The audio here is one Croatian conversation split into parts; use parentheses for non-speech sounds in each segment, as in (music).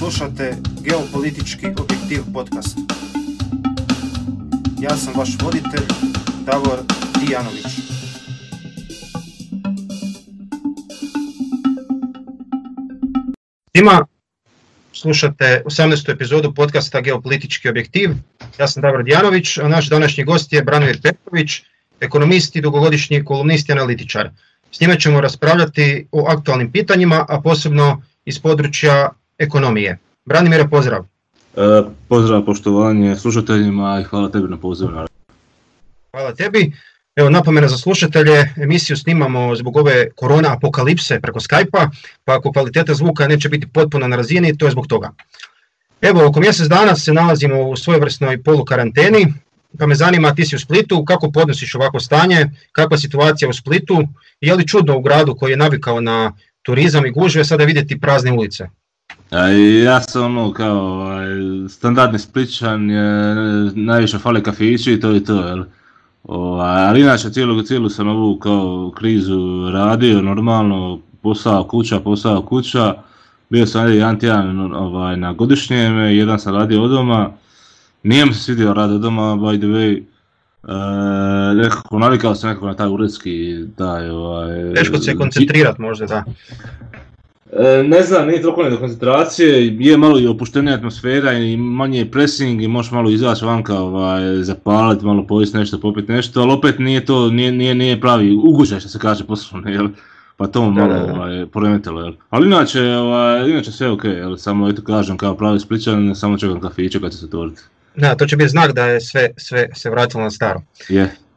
Slušate Geopolitički objektiv podcast. Ja sam vaš voditelj, Davor Dijanović. Svima slušate 18. epizodu podcasta Geopolitički objektiv. Ja sam Davor Dijanović, a naš današnji gost je Branimir Petrović, ekonomist i dugogodišnji kolumnist i analitičar. S njime ćemo raspravljati o aktualnim pitanjima, a posebno iz područja ekonomije. Branimire, pozdrav. E, pozdrav poštovanje slušateljima i hvala tebi na pozivu. Hvala tebi. Evo napomena za slušatelje, emisiju snimamo zbog ove korona apokalipse preko Skype-a, pa ako kvaliteta zvuka neće biti potpuno na razini, to je zbog toga. Evo, oko mjesec dana se nalazimo u svojevrsnoj polukaranteni, pa me zanima, ti si u Splitu, kako podnosiš ovako stanje, kakva je situacija u Splitu, je li čudno u gradu koji je navikao na turizam i gužve sada vidjeti prazne ulice? Ja sam ono kao ovaj, standardni spličan, najviše fale kafići i to je to. Jel? Ovaj, ali inače cijelu, cijelu sam ovu kao krizu radio normalno, posao kuća, posao kuća. Bio sam jedan tjedan ovaj, na godišnjem, jedan sam radio od doma. Nije mi se svidio rad od doma, by the way. E, nekako navikao sam nekako na taj uredski, taj ovaj... Teško se koncentrirat možda, da. E, ne znam, nije toliko do koncentracije, je malo i opuštenija atmosfera i manje pressing i možeš malo izaći vanka, ovaj, zapaliti, malo pojesti nešto, popiti nešto, ali opet nije to, nije, nije, nije pravi ugušaj što se kaže poslovno, jel? Pa to malo ovaj, poremetilo, jel? Ali inače, ovaj, inače sve ok, jel? Samo eto kažem kao pravi spličan, samo čekam kafiće kad će se otvoriti. Da, to će biti znak da je sve, sve se vratilo na staro. Je. Uh,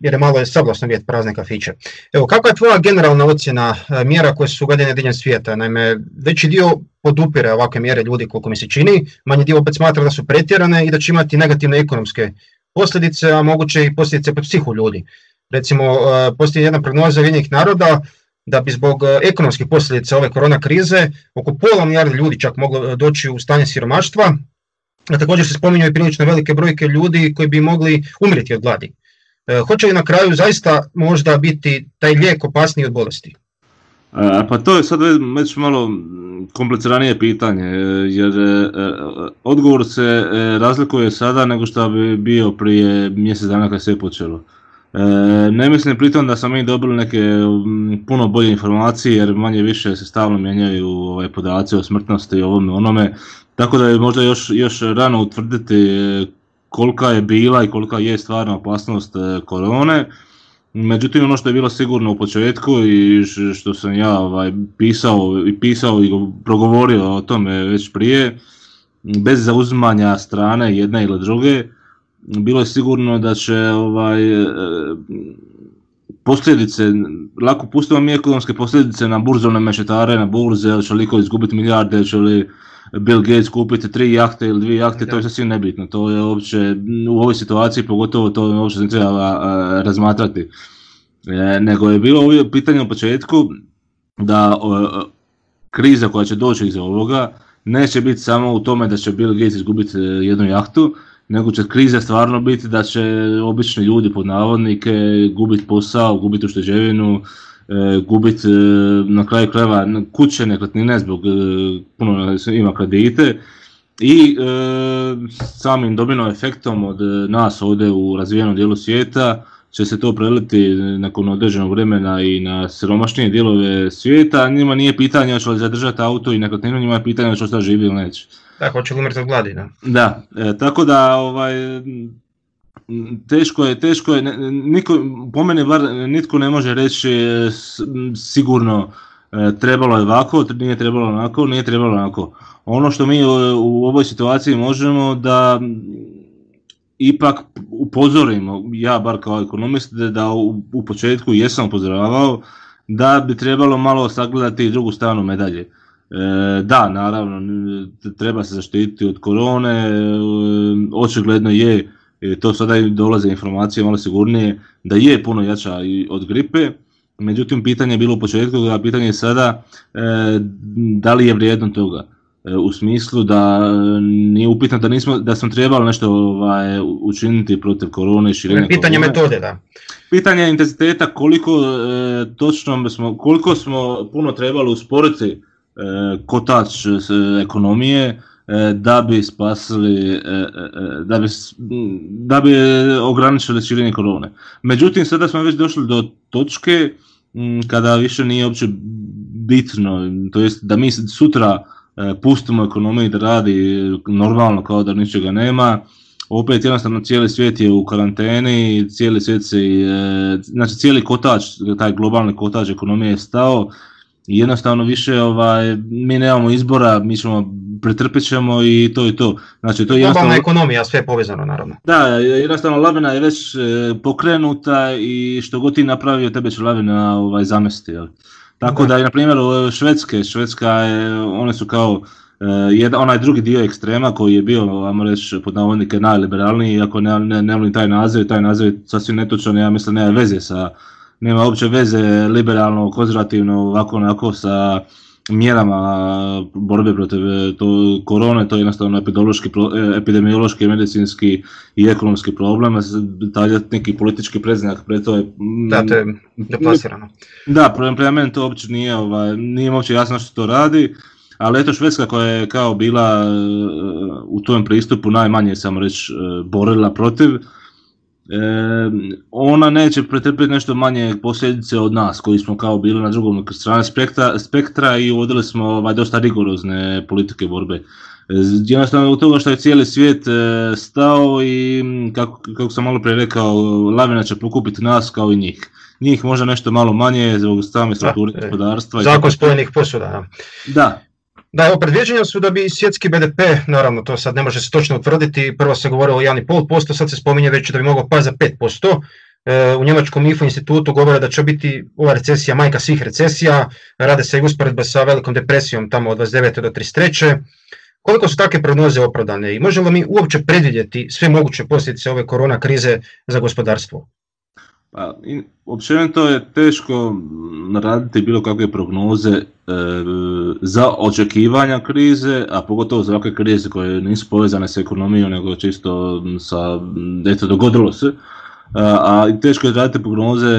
jer je malo je sablasno vidjeti prazne kafiće. Evo, kakva je tvoja generalna ocjena uh, mjera koje su uvedene diljem svijeta? Naime, veći dio podupire ovakve mjere ljudi koliko mi se čini, manji dio opet smatra da su pretjerane i da će imati negativne ekonomske posljedice, a moguće i posljedice po psihu ljudi. Recimo, uh, postoji jedna prognoza Ujedinjenih naroda da bi zbog ekonomskih posljedica ove korona krize oko pola milijarde ljudi čak moglo doći u stanje siromaštva, a također se spominju i prilično velike brojke ljudi koji bi mogli umrijeti od gladi. E, hoće li na kraju zaista možda biti taj lijek opasniji od bolesti? A, pa to je sad već malo kompliciranije pitanje, jer e, odgovor se e, razlikuje sada nego što bi bio prije mjesec dana kad se je počelo. E, ne mislim pritom da smo mi dobili neke puno bolje informacije jer manje više se stalno mijenjaju ovaj, podaci o smrtnosti i ovome onome, tako da je možda još, još rano utvrditi kolika je bila i kolika je stvarna opasnost e, korone. Međutim, ono što je bilo sigurno u početku i što sam ja ovaj, pisao i pisao i progovorio o tome već prije, bez zauzimanja strane jedne ili druge, bilo je sigurno da će ovaj, e, posljedice, lako pustimo mi ekonomske posljedice na burzovne mešetare, na burze, će li izgubiti milijarde, će li Bill Gates kupiti tri jahte ili dvije jahte, to je sasvim nebitno. To je uopće u ovoj situaciji pogotovo to uopće ne treba razmatrati. E, nego je bilo ovdje pitanje u početku da kriza koja će doći iz ovoga neće biti samo u tome da će Bill Gates izgubiti e, jednu jahtu, nego će kriza stvarno biti da će obični ljudi pod navodnike gubiti posao, gubiti ušteđevinu, E, gubiti e, na kraju krajeva kuće, nekretnine zbog e, puno ima kredite i samim domino efektom od nas ovdje u razvijenom dijelu svijeta će se to preliti nakon određenog vremena i na siromašnije dijelove svijeta. Njima nije pitanje hoće li zadržati auto i nekretninu, njima je pitanje hoće li živi ili neće. Da, hoće li umrti od gladi, da. Da, tako da ovaj, teško je, teško je, niko, po meni bar nitko ne može reći e, sigurno e, trebalo je ovako, nije trebalo onako, nije trebalo onako. Ono što mi u ovoj situaciji možemo da ipak upozorimo, ja bar kao ekonomist, da u, početku jesam upozoravao da bi trebalo malo sagledati drugu stranu medalje. E, da, naravno, treba se zaštititi od korone, očigledno je i to sada dolaze informacije malo sigurnije da je puno jača i od gripe. Međutim, pitanje je bilo u početku, a pitanje je sada e, da li je vrijedno toga. E, u smislu da nije upitno da, nismo, da smo trebali nešto ovaj, učiniti protiv korone i širenja Pitanje metode, da. Pitanje intenziteta koliko e, točno smo, koliko smo puno trebali usporiti kotač ekonomije da bi spasili, da bi, da bi ograničili širenje korone. Međutim, sada smo već došli do točke kada više nije uopće bitno, to jest da mi sutra pustimo ekonomiju da radi normalno kao da ničega nema, opet jednostavno cijeli svijet je u karanteni, cijeli svijet se, znači cijeli kotač, taj globalni kotač ekonomije je stao jednostavno više ovaj, mi nemamo izbora, mi ćemo pretrpit ćemo i to i to. Znači, to je jednostavno... ekonomija, sve je povezano naravno. Da, jednostavno lavina je već e, pokrenuta i što god ti napravio, tebe će lavina ovaj, zamesti. Jel? Tako da, da na primjer, Švedske, Švedska je, one su kao Uh, jedan, onaj drugi dio ekstrema koji je bio, ajmo reći, pod navodnike najliberalniji, iako ne, ne, ne volim taj naziv, taj naziv je sasvim netočan, ja mislim nema veze sa, nema uopće veze liberalno, konzervativno, ovako onako sa mjerama borbe protiv e, to, korone, to je jednostavno epidemiološki, e, epidemiološki, medicinski i ekonomski problem, taj neki politički preznak pre to je... Mm, da, to je deplasirano. Da, prema meni to uopće nije, ovaj, nije uopće jasno što to radi, ali eto Švedska koja je kao bila e, u tom pristupu najmanje, samo reći, borila protiv, ona neće pretrpiti nešto manje posljedice od nas koji smo kao bili na drugom strani spektra, spektra i uvodili smo ovaj, dosta rigorozne politike borbe. Jednostavno od toga što je cijeli svijet e, stao i kako, kako sam malo prije rekao, lavina će pokupiti nas kao i njih. Njih možda nešto malo manje zbog same strukture e, gospodarstva. Zakon spojenih posuda. Da, da, evo predviđenja su da bi svjetski BDP, naravno to sad ne može se točno utvrditi, prvo se govorilo o 1,5%, sad se spominje već da bi mogao pasti za 5%. E, u Njemačkom IFO institutu govore da će biti ova recesija majka svih recesija, rade se i usporedba sa velikom depresijom tamo od 29. do 33. Koliko su takve prognoze opravdane i možemo mi uopće predvidjeti sve moguće posljedice ove korona krize za gospodarstvo? Pa, općenito je teško raditi bilo kakve prognoze e, za očekivanja krize, a pogotovo za ovakve krize koje nisu povezane sa ekonomijom, nego čisto sa, eto, dogodilo se. A, a teško je raditi prognoze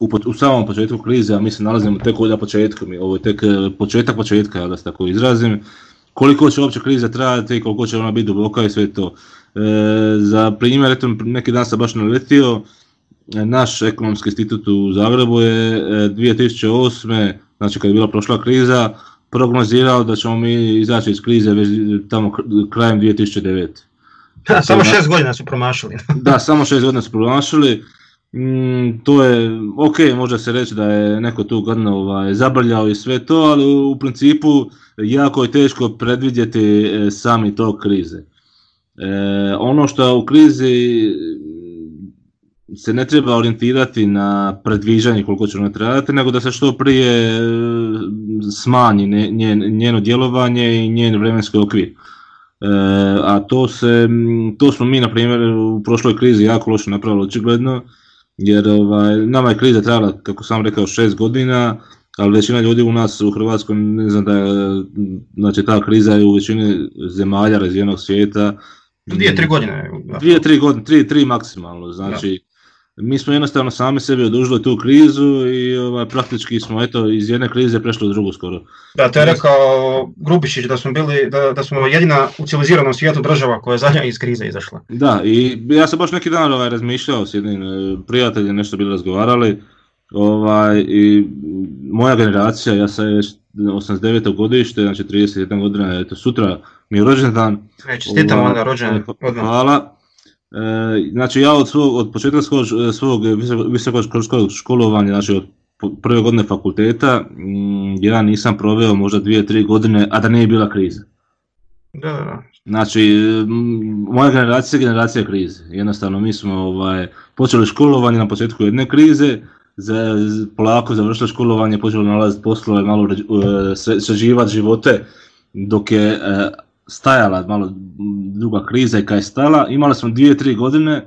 u, u samom početku krize, a mi se nalazimo tek ovdje početku, ovo je tek e, početak početka, da se tako izrazim. Koliko će uopće kriza trajati, koliko će ona biti duboka i sve to. E, za primjer, eto, neki dan sam baš naletio, naš ekonomski institut u Zagrebu je 2008. E, znači kad je bila prošla kriza, prognozirao da ćemo mi izaći iz krize već tamo krajem 2009. Da, samo šest godina su promašili. (laughs) da, samo šest godina su promašili. Mm, to je, ok, može se reći da je neko tu gadno ovaj, zabrljao i sve to, ali u principu jako je teško predvidjeti e, sami to krize. E, ono što u krizi se ne treba orijentirati na predviđanje koliko će ona trajati, nego da se što prije e, smanji njeno djelovanje i njen vremenski okvir. E, a to, se, to smo mi, na primjer, u prošloj krizi jako loše napravili očigledno, jer ovaj, nama je kriza trajala, kako sam rekao, šest godina, ali većina ljudi u nas u Hrvatskoj ne znam da je, znači ta kriza je u većini zemalja razvijenog svijeta. Dvije, tri godine. Dvije, tri godine, tri, tri maksimalno, znači mi smo jednostavno sami sebi odužili tu krizu i ovaj, praktički smo eto iz jedne krize prešli u drugu skoro. Da, to je rekao Grubišić da smo bili, da, da smo jedina u civiliziranom svijetu država koja je zadnja iz krize izašla. Da, i ja sam baš neki dan ovaj, razmišljao s jednim e, prijateljem, nešto bili razgovarali, ovaj, i moja generacija, ja sam već 89. godište, znači 31 godina, eto sutra mi je rođendan. E, čestitam ovaj, onda rođendan. Hvala. E, znači ja od, svog, od početka svog, svog visokog školovanja, znači od prve godine fakulteta, mm, ja nisam proveo možda dvije, tri godine, a da nije bila kriza. Da, da. Znači, moja generacija je generacija krize. Jednostavno, mi smo ovaj, počeli školovanje na početku jedne krize, za, polako završili školovanje, počeli nalaziti poslove, malo uh, sređivati živote, dok je e, stajala malo druga kriza i kad je stala, imali smo dvije, tri godine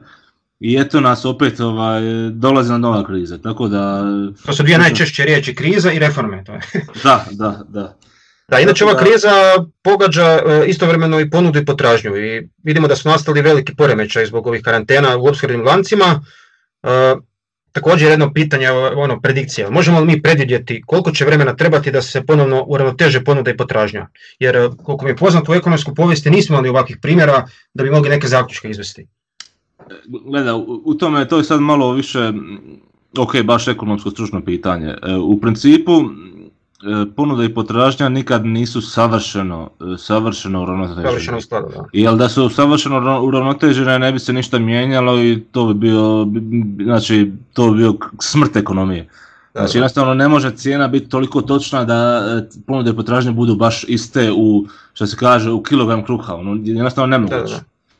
i eto nas opet ovaj, dolazi na nova kriza, tako da... To su dvije najčešće riječi, kriza i reforme. To je. (laughs) da, da, da. Da, inače ova kriza pogađa e, istovremeno i ponudu i potražnju i vidimo da su nastali veliki poremećaj zbog ovih karantena u opskrbnim lancima. E, Također jedno pitanje, ono, predikcija. Možemo li mi predvidjeti koliko će vremena trebati da se ponovno uravnoteže ponuda i potražnja? Jer koliko mi je poznato u ekonomskoj povijesti nismo imali ovakvih primjera da bi mogli neke zaključke izvesti. Gleda, u tome to je sad malo više, ok, baš ekonomsko stručno pitanje. E, u principu, e, ponuda i potražnja nikad nisu savršeno, e, savršeno uravnotežene. Savršeno skladu, da. Jel da su savršeno uravnotežene ne bi se ništa mijenjalo i to bi bio, znači, to bi bio smrt ekonomije. Znači jednostavno ne može cijena biti toliko točna da ponude i potražnje budu baš iste u, što se kaže, u kilogram kruha. Ono, jednostavno nemoguće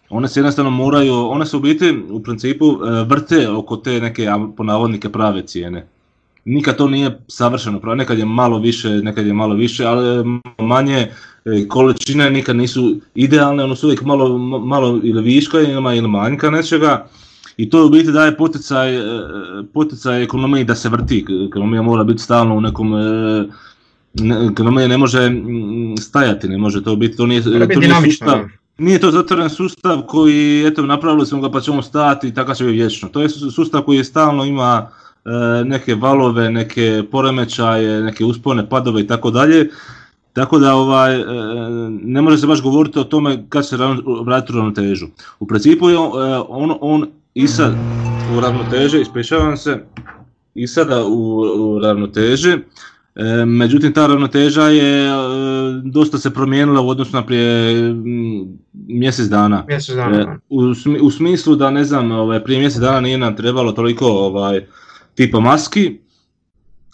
one se jednostavno moraju, one se u biti u principu e, vrte oko te neke po navodnike prave cijene. Nikad to nije savršeno pravo, nekad je malo više, nekad je malo više, ali manje e, količine nikad nisu idealne, ono su uvijek malo, malo ili viška ili manjka nečega. I to u biti daje poticaj, e, poticaj ekonomiji da se vrti, ekonomija mora biti stalno u nekom, ekonomija ne može stajati, ne može to biti, to nije, to nije sustav, nije to zatvoren sustav koji, eto, napravili smo ga pa ćemo stati i tako će biti vječno. To je sustav koji stalno ima e, neke valove, neke poremećaje, neke uspone, padove i tako dalje. Tako da ovaj, e, ne može se baš govoriti o tome kad se vratiti u ravnotežu. U principu je on, on i sad u ravnoteži, ispričavam se, i sada u, u ravnoteži, E, međutim, ta ravnoteža je e, dosta se promijenila u odnosu na prije mjesec dana. Mjesec dana. E, u, smislu da ne znam, ovaj, prije mjesec dana nije nam trebalo toliko ovaj, tipa maski.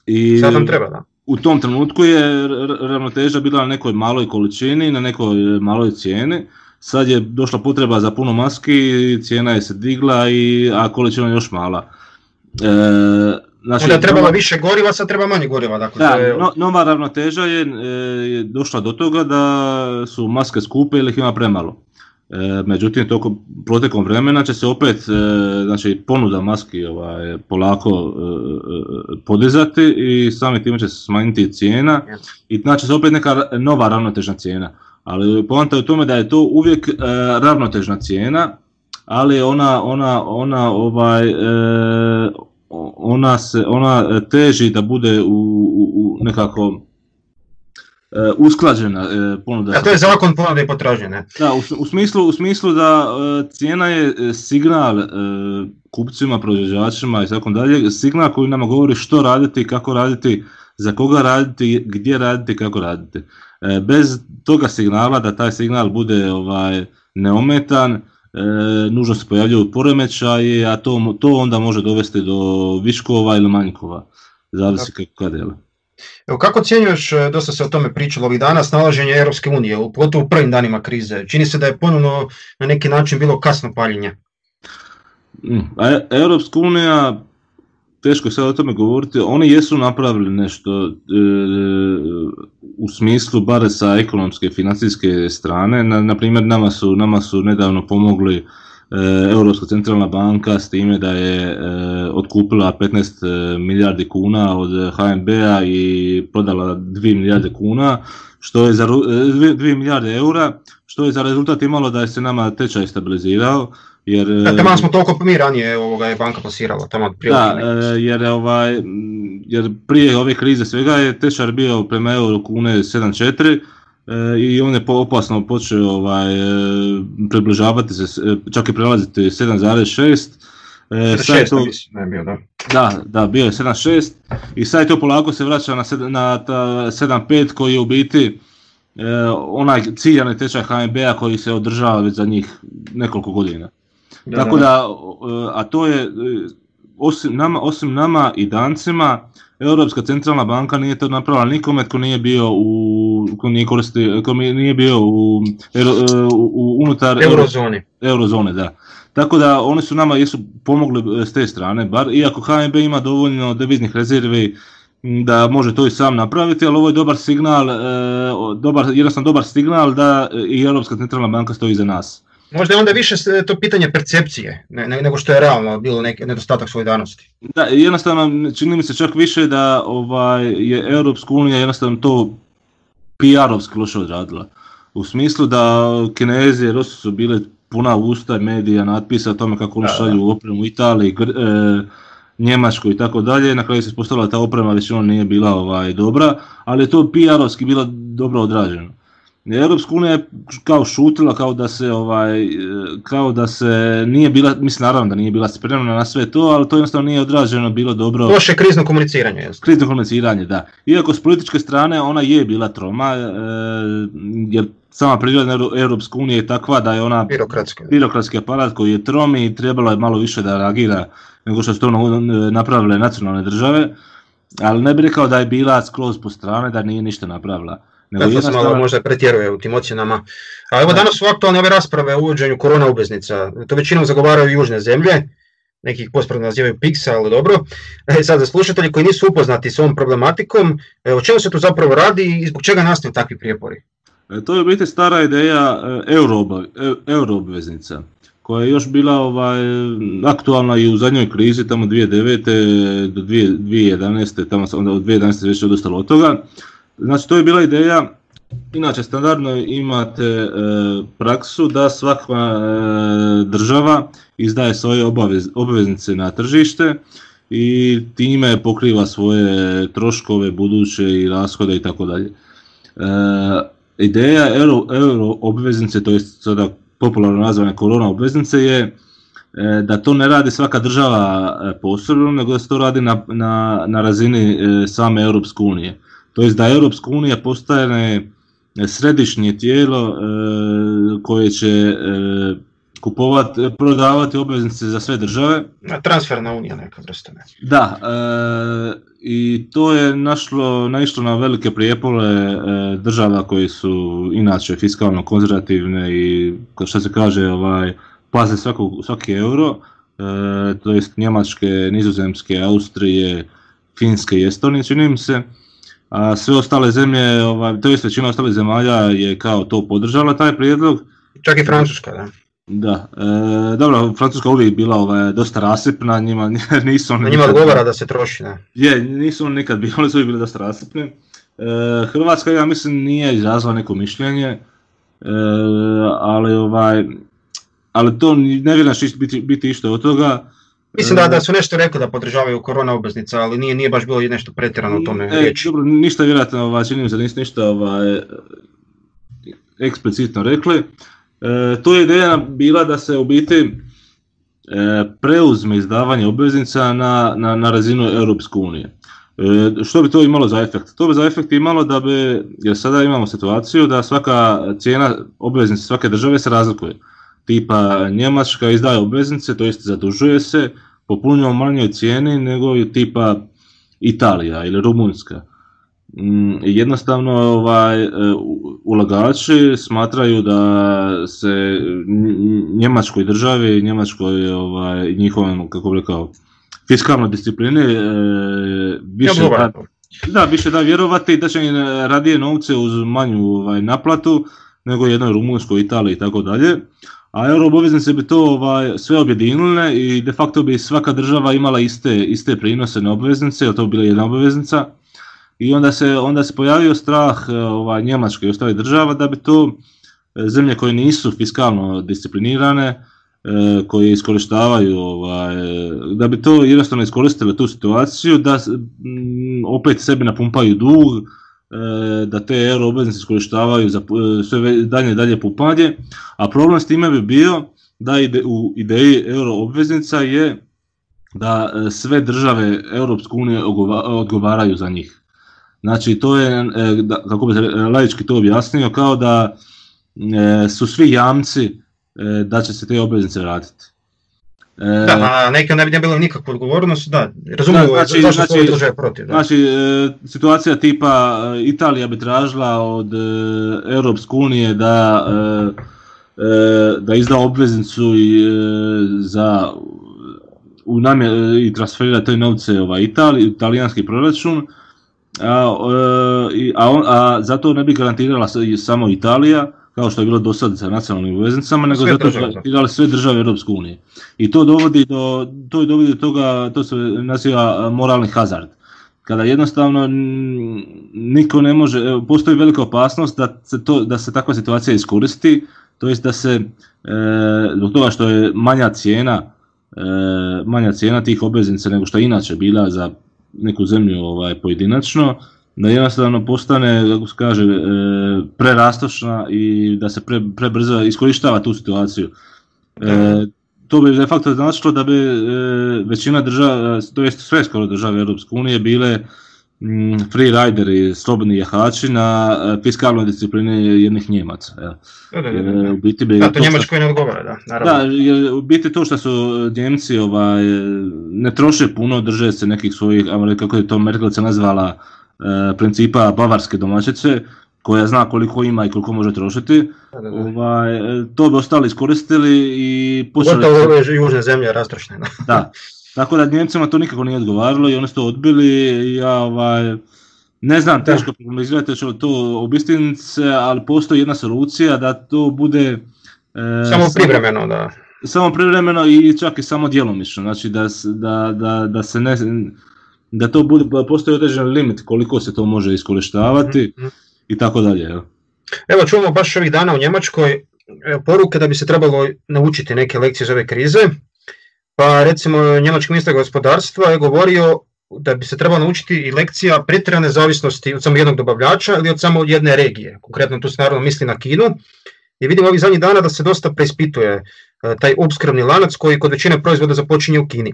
I Sad nam treba, da. U tom trenutku je ravnoteža bila na nekoj maloj količini, na nekoj maloj cijeni. Sad je došla potreba za puno maski, cijena je se digla, i, a količina je još mala. E, Znači, Onda trebalo više goriva, sad treba manje goriva. Dakle, da, je... nova ravnoteža je, e, je, došla do toga da su maske skupe ili ih ima premalo. E, međutim, tokom protekom vremena će se opet e, znači, ponuda maski ovaj, polako e, podizati i sami time će se smanjiti cijena i znači se opet neka nova ravnotežna cijena. Ali poanta je u tome da je to uvijek ravnotežna cijena, ali ona, ona, ona ovaj, ona, se, ona e, teži da bude u, u, nekako e, usklađena e, ponuda. A to je zakon ponude i potražnje, ne? Da, u, u, smislu, u smislu da cijena je signal kupcima, proizvođačima i tako dalje, signal koji nam govori što raditi, kako raditi, za koga raditi, gdje raditi, kako raditi. Bez toga signala, da taj signal bude ovaj neometan, e, nužno se pojavljuju poremećaje, a to, to onda može dovesti do viškova ili manjkova, zavisi kako kada je. Evo, kako ocjenjuješ, e, dosta se o tome pričalo ovih dana, snalaženje Europske unije, pogotovo u prvim danima krize? Čini se da je ponovno na neki način bilo kasno paljenje. Mm, a Europska unija teško je sad o tome govoriti, oni jesu napravili nešto e, u smislu bare sa ekonomske financijske strane, na, na primjer nama su, nama su nedavno pomogli e, Europska centralna banka s time da je e, otkupila 15 milijardi kuna od HNB-a i prodala 2 milijarde kuna, što je za 2 milijarde eura, što je za rezultat imalo da je se nama tečaj stabilizirao jer, da, tamo smo toliko mi ranije ovoga je banka plasirala, tamo prije Da, e, jer, ovaj, jer prije ove krize svega je tečar bio prema euro kune 7.4 e, i on je opasno počeo ovaj, e, približavati se, čak i prelaziti 7.6 E, sad to, ne bio, da. Da, da, bio je 7.6 i sad to polako se vraća na, na 7.5 koji je u biti e, onaj ciljani tečaj HNB-a koji se održava već za njih nekoliko godina. Tako da, a to je, e, osim nama, osim nama i dancima, Europska centralna banka nije to napravila nikome tko nije bio u, ko nije, koristi, ko nije bio u, e, u, unutar eurozone. eurozone. da. Tako da oni su nama jesu pomogli e, s te strane, bar iako HNB ima dovoljno deviznih rezervi da može to i sam napraviti, ali ovo je dobar signal, dobar, jednostavno dobar signal da i Europska centralna banka stoji iza nas. Možda je onda više to pitanje percepcije nego što je realno bilo neki nedostatak solidarnosti. Da, jednostavno čini mi se čak više da ovaj, je Europska unija jednostavno to PR-ovski loše odradila. U smislu da Kinezi i su bile puna usta medija natpisa o tome kako oni šalju opremu u Italiji, e, Njemačkoj i tako dalje, na kraju se ispostavila ta oprema većinom nije bila ovaj, dobra, ali je to PR-ovski bilo dobro odrađeno. Europska unija je kao šutila, kao da se ovaj, kao da se nije bila, mislim naravno da nije bila spremna na sve to, ali to jednostavno nije odrađeno bilo dobro. Loše krizno komuniciranje. Jest. Krizno komuniciranje, da. Iako s političke strane ona je bila troma, e, jer sama priroda Europske unije je takva da je ona birokratski, birokratski aparat koji je trom i trebalo je malo više da reagira nego što su to napravile nacionalne države, ali ne bih rekao da je bila skroz po strane, da nije ništa napravila. Nego da, to se malo možda pretjeruje u tim ocjenama. A evo danas su aktualne ove rasprave o uvođenju korona obveznica. To većinom zagovaraju južne zemlje, nekih pospredno nazivaju Pixa, ali dobro. E, sad za slušatelji koji nisu upoznati s ovom problematikom, e, o čemu se tu zapravo radi i zbog čega nastaju takvi prijepori? E, to je u biti stara ideja e, euro, obveznica koja je još bila ovaj, aktualna i u zadnjoj krizi tamo 2009. do 2011. tamo onda od 2011. već odostalo od toga. Znači to je bila ideja, inače standardno imate e, praksu da svaka e, država izdaje svoje obveznice na tržište i time pokriva svoje troškove buduće i rashode i tako dalje. E, ideja euro, euro obveznice, to je sada popularno nazvane korona obveznice je da to ne radi svaka država posebno, nego da se to radi na, na, na razini same Europske unije to jest da Europska unija postane središnje tijelo e, koje će e, kupovati, prodavati obveznice za sve države. Transferna unija neka vrsta. Da, e, i to je našlo, naišlo na velike prijepole država koji su inače fiskalno konzervativne i što se kaže ovaj, paze svaki euro, to jest Njemačke, Nizozemske, Austrije, Finske i Estonije, čini mi se a sve ostale zemlje, ovaj, to je većina ostalih zemalja je kao to podržala taj prijedlog. Čak i Francuska, da. Da, e, dobro, Francuska uvijek bila ovaj, dosta rasipna, njima (laughs) nisu oni... Njima odgovara da se troši, da. Je, nisu oni nikad bili, (laughs) oni su uvijek bili dosta rasipni. E, Hrvatska, ja mislim, nije izrazila neko mišljenje, e, ali ovaj, ali to ne vjerujem biti, biti išta od toga. Mislim da, da su nešto rekli da podržavaju korona obveznica, ali nije, nije baš bilo nešto pretjerano o tome e. Dobro, ništa vjerojatno, ovaj, čini mi se da nisu ništa ovaj, eksplicitno rekli. E, tu je ideja bila da se u biti e, preuzme izdavanje obveznica na, na, na razinu Europske unije. E, što bi to imalo za efekt? To bi za efekt imalo da bi, jer sada imamo situaciju da svaka cijena obveznice svake države se razlikuje tipa Njemačka izdaje obveznice, to jest zadužuje se po puno manjoj cijeni nego tipa Italija ili Rumunjska. Mm, jednostavno ovaj, e, ulagači smatraju da se Njemačkoj državi, Njemačkoj ovaj, njihovom, kako bi rekao, fiskalnoj disciplini e, više, da, da, više da vjerovati da će radije novce uz manju ovaj, naplatu nego jednoj Rumunjskoj, Italiji i tako dalje a euro obveznice bi to ovaj, sve objedinile i de facto bi svaka država imala iste, iste prinose na obveznice, jer to bi bila jedna obveznica. I onda se, onda se pojavio strah ovaj, Njemačke i ostalih država da bi to e, zemlje koje nisu fiskalno disciplinirane, e, koje iskorištavaju, ovaj, da bi to jednostavno iskoristile tu situaciju, da opet sebi napumpaju dug, da te euro obveznice iskorištavaju za e, sve dalje dalje pumpanje, a problem s time bi bio da ide, u ideji euro obveznica je da e, sve države Europske unije odgovaraju za njih. Znači to je, kako bi se laički to objasnio, kao da su svi jamci da će se te obveznice vratiti. E, da, a neka ne bi bilo nikakvu odgovornost, da, razumiju znači, zašto znači, se protiv. Da. Znači, e, situacija tipa e, Italija bi tražila od Europske unije da, da izda obveznicu i, za u namjer, i transferira te novce ovaj, Itali, italijanski proračun, a, a, a, a zato ne bi garantirala samo Italija, kao što je bilo do sad sa nacionalnim obveznicama, nego zato što sve države Europske unije. I to dovodi do, to dovodi do toga, to se naziva moralni hazard. Kada jednostavno niko ne može, postoji velika opasnost da se, to, da se takva situacija iskoristi, to jest da se e, zbog toga što je manja cijena manja cijena tih obveznica nego što je inače bila za neku zemlju ovaj, pojedinačno, da jednostavno postane, kako se kaže, e, prerastošna i da se pre, prebrzo iskorištava tu situaciju. E, to bi de facto značilo da bi e, većina država, to jest sve skoro države Europske unije bile mm, free rideri, slobodni jahači na fiskalnoj disciplini jednih Njemaca. Ja. Da, da, da, u biti bi da to Njemačkoj ne odgovara, da. Naravno. Da, jer u biti to što su Njemci ovaj, ne troše puno, drže se nekih svojih, kako je to Merkelica nazvala, E, principa bavarske domaćice koja zna koliko ima i koliko može trošiti, Ovaj, e, to bi ostali iskoristili i počeli... Gotovo ove južne zemlje rastrošne. da, (laughs) tako da Njemcima to nikako nije odgovaralo i oni su to odbili. Ja ovaj, ne znam, teško prognozirati će to obistince, ali postoji jedna solucija da to bude... E, samo privremeno, da. Samo privremeno i čak i samo djelomično, znači da, da, da, da se ne da to bude, postoji određen limit koliko se to može iskorištavati mm i tako dalje. Evo čujemo baš ovih dana u Njemačkoj poruke da bi se trebalo naučiti neke lekcije iz ove krize. Pa recimo njemački ministar gospodarstva je govorio da bi se trebalo naučiti i lekcija pretjerane zavisnosti od samo jednog dobavljača ili od samo jedne regije. Konkretno tu se naravno misli na Kinu. I vidimo ovih zadnjih dana da se dosta preispituje e, taj opskrbni lanac koji kod većine proizvoda započinje u Kini.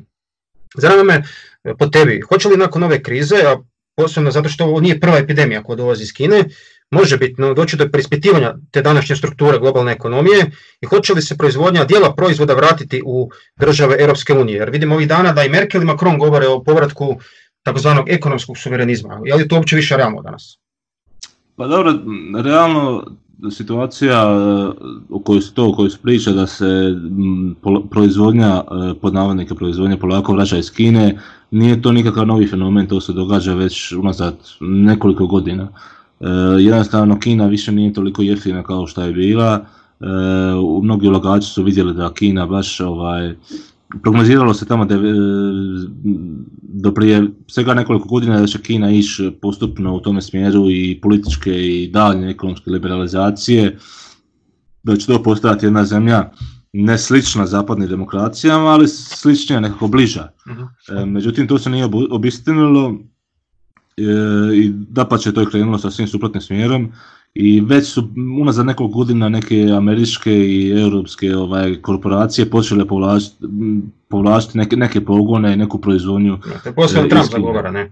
Zanima me e, po tebi, hoće li nakon ove krize, a posebno zato što ovo nije prva epidemija koja dolazi iz Kine, može biti doći do preispitivanja te današnje strukture globalne ekonomije i hoće li se proizvodnja dijela proizvoda vratiti u države Europske unije. Jer vidimo ovih dana da i Merkel i Macron govore o povratku takozvanog ekonomskog suverenizma. Je li to uopće više realno danas? Pa dobro, realno situacija o kojoj se to o kojoj se priča da se proizvodnja e, pod navodnike proizvodnja polako vraća iz Kine nije to nikakav novi fenomen to se događa već unazad nekoliko godina. E, jednostavno Kina više nije toliko jeftina kao što je bila. E, mnogi ulagači su vidjeli da Kina baš ovaj prognoziralo se tamo da, e, do prije svega nekoliko godina da će Kina ići postupno u tome smjeru i političke i daljnje ekonomske liberalizacije, da će to postati jedna zemlja ne slična zapadnim demokracijama, ali sličnija, nekako bliža. uh Međutim, to se nije obistinilo e, i da pa će to je krenulo sa svim suprotnim smjerom i već su unazad nekoliko godina neke američke i europske ovaj, korporacije počele povlačiti, neke, neke pogone i neku proizvodnju. Posebno e, Trump zagovara, ne?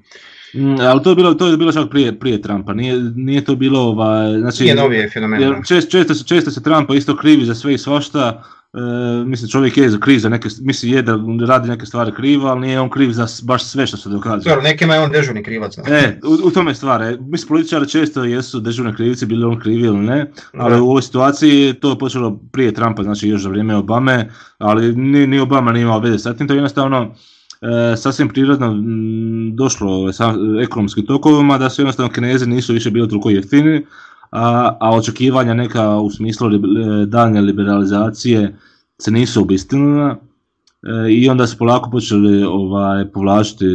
Mm, ali to je bilo, to je bilo čak prije, prije Trumpa, nije, nije to bilo, ovaj, znači, nije novije fenomen. Često, često se Trumpa isto krivi za sve i svašta, E, mislim čovjek je kriv za neke, mislim je da radi neke stvari krivo, ali nije on kriv za baš sve što se događa. Dobro, nekima je on dežurni krivac. E, u, u tome stvar, e, mislim političari često jesu dežurni krivci, bili on krivi ili ne, ali u ovoj situaciji to je počelo prije Trumpa, znači još za vrijeme Obame, ali ni, ni Obama nije imao veze sa tim, to je jednostavno e, sasvim prirodno došlo sa ekonomskim tokovima da su jednostavno kinezi nisu više bili toliko jeftini, a, a očekivanja neka u smislu daljnje liberalizacije se nisu obistinila e, i onda su polako počeli ovaj, povlačiti e,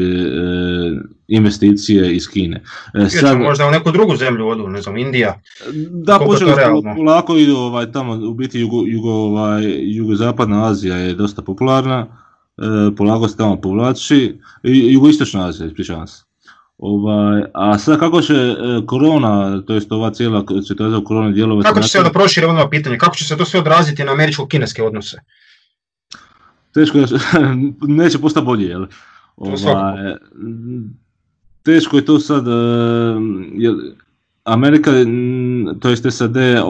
investicije iz Kine. E, sad, možda u neku drugu zemlju odu, ne znam, Indija. Da, počeli polako idu ovaj, tamo, u biti jugo, jugo, ovaj, jugozapadna Azija je dosta popularna, polako se tamo povlači, jugoistočna Azija, ispričavam se. Ovaj, a sad kako će e, korona, to jest ova cijela situacija korona djelovati... Kako će se onda proširi ono pitanje, kako će se to sve odraziti na američko-kineske odnose? Teško je, (laughs) neće postati bolje, jel? Ovaj, teško je to sad, e, jel, Amerika, to jest SAD, e,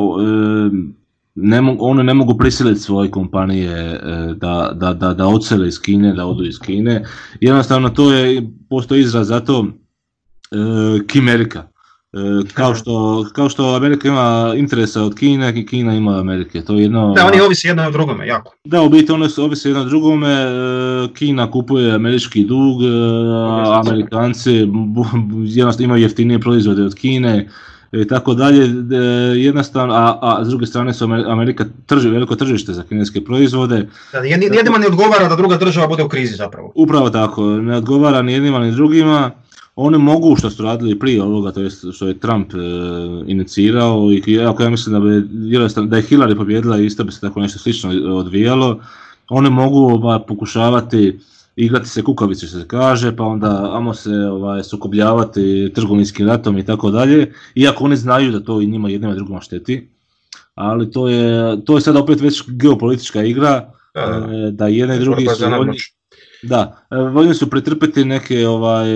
ne mogu, one ne mogu prisiliti svoje kompanije da, da, da, da odsele iz Kine, da odu iz Kine. Jednostavno to je, postoji izraz za to E, Kimerika. E, kao što, kao što Amerika ima interesa od Kine, i Kina ima Amerike. To je jedno... Da, oni ovisi jedno od drugome, jako. Da, u biti oni ovisi jedno od drugome. E, Kina kupuje američki dug, Amerikanci jednostavno imaju jeftinije proizvode od Kine i tako dalje. Jednostavno, a, a s druge strane su Amerika trži, veliko tržište za kineske proizvode. Da, jednima ne odgovara da druga država bude u krizi zapravo. Upravo tako, ne odgovara ni jednima ni drugima oni mogu što su radili prije ovoga, to jest što je Trump e, inicirao i ako ja mislim da, bi, da je Hillary pobjedila isto bi se tako nešto slično odvijalo, One mogu ovaj, pokušavati igrati se kukavice što se kaže, pa onda amo se ovaj, sukobljavati trgovinskim ratom i tako dalje, iako oni znaju da to i njima jednima drugom šteti. Ali to je, to je sad opet već geopolitička igra, da, e, da jedne i drugi su da, e, voljni su pretrpiti neke ovaj,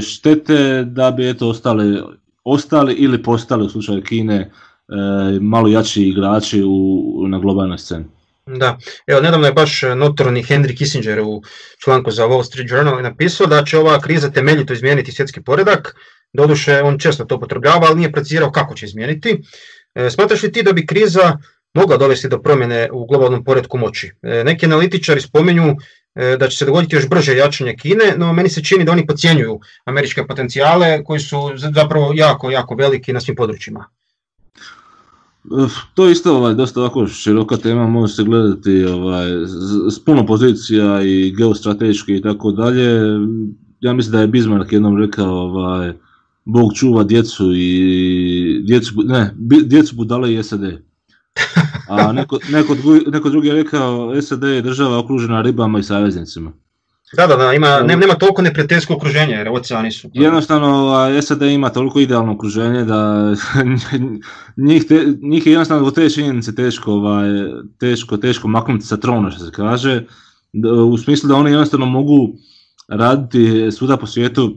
štete da bi eto ostali, ostali ili postali u slučaju Kine e, malo jači igrači u, na globalnoj sceni. Da, evo nedavno je baš notorni Henry Kissinger u članku za Wall Street Journal napisao da će ova kriza temeljito izmijeniti svjetski poredak, doduše on često to potrebljava, ali nije precizirao kako će izmijeniti. E, smatraš li ti da bi kriza mogla dovesti do promjene u globalnom poredku moći? Neki analitičari spominju da će se dogoditi još brže jačanje Kine, no meni se čini da oni podcjenjuju američke potencijale koji su zapravo jako, jako veliki na svim područjima. To je isto ovaj, dosta ovako široka tema, može se gledati ovaj, s puno pozicija i geostrateški i tako dalje. Ja mislim da je Bismarck jednom rekao ovaj, Bog čuva djecu i djecu, ne, djecu budale i SAD. A neko, neko, neko drugi je rekao SAD je država okružena ribama i saveznicima. Da, da, da, ima, nema toliko neprijateljsko okruženje jer oceani su. Jednostavno SAD ima toliko idealno okruženje da (laughs) njih, te, njih je jednostavno te činjenice teško, ovaj, teško, teško maknuti sa trona što se kaže. U smislu da oni jednostavno mogu raditi svuda po svijetu,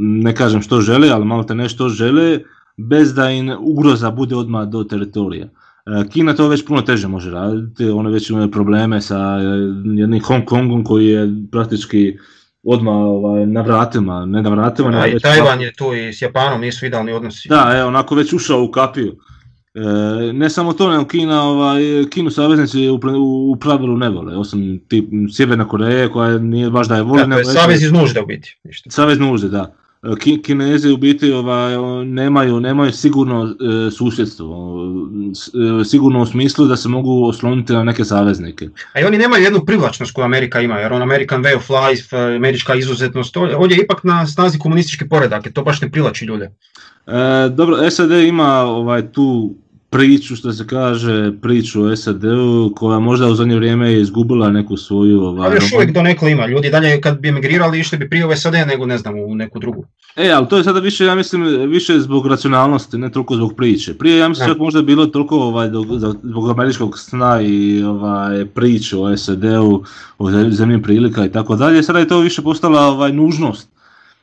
ne kažem što žele, ali malo te nešto žele, bez da im ugroza bude odmah do teritorija. E, Kina to već puno teže može raditi, one već imaju probleme sa e, jednim Hong Kongom koji je praktički odmah ovaj, na vratima, ne na vratima. A i Tajvan je tu i s Japanom nisu idealni odnosi. Da, evo, onako već ušao u kapiju. E, ne samo to, nego Kina, ovaj, Kinu saveznici u, u, pravilu ne vole, osim tip Sjeverna Koreje koja nije baš da je vole. Da, savez iz nužde u biti. Savez nužde, da. Kinezi u biti ovaj, nemaju, nemaju sigurno e, susjedstvo, e, sigurno u smislu da se mogu osloniti na neke saveznike. A i oni nemaju jednu privlačnost koju Amerika ima, jer on American way of life, e, američka izuzetnost, ovdje je ipak na snazi komunistički poredak, to baš ne privlači ljude. E, dobro, SAD ima ovaj, tu priču, što se kaže, priču o SAD-u koja možda u zadnje vrijeme je izgubila neku svoju... Ovaj, ali još uvijek donekle ima, ljudi dalje kad bi emigrirali išli bi prije u SAD nego ne znam u neku drugu. E, ali to je sada više, ja mislim, više zbog racionalnosti, ne toliko zbog priče. Prije ja mislim čak možda je bilo toliko ovaj, zbog američkog sna i ovaj, priče o SAD-u, o zemlji prilika i tako dalje, sada je to više postala ovaj, nužnost.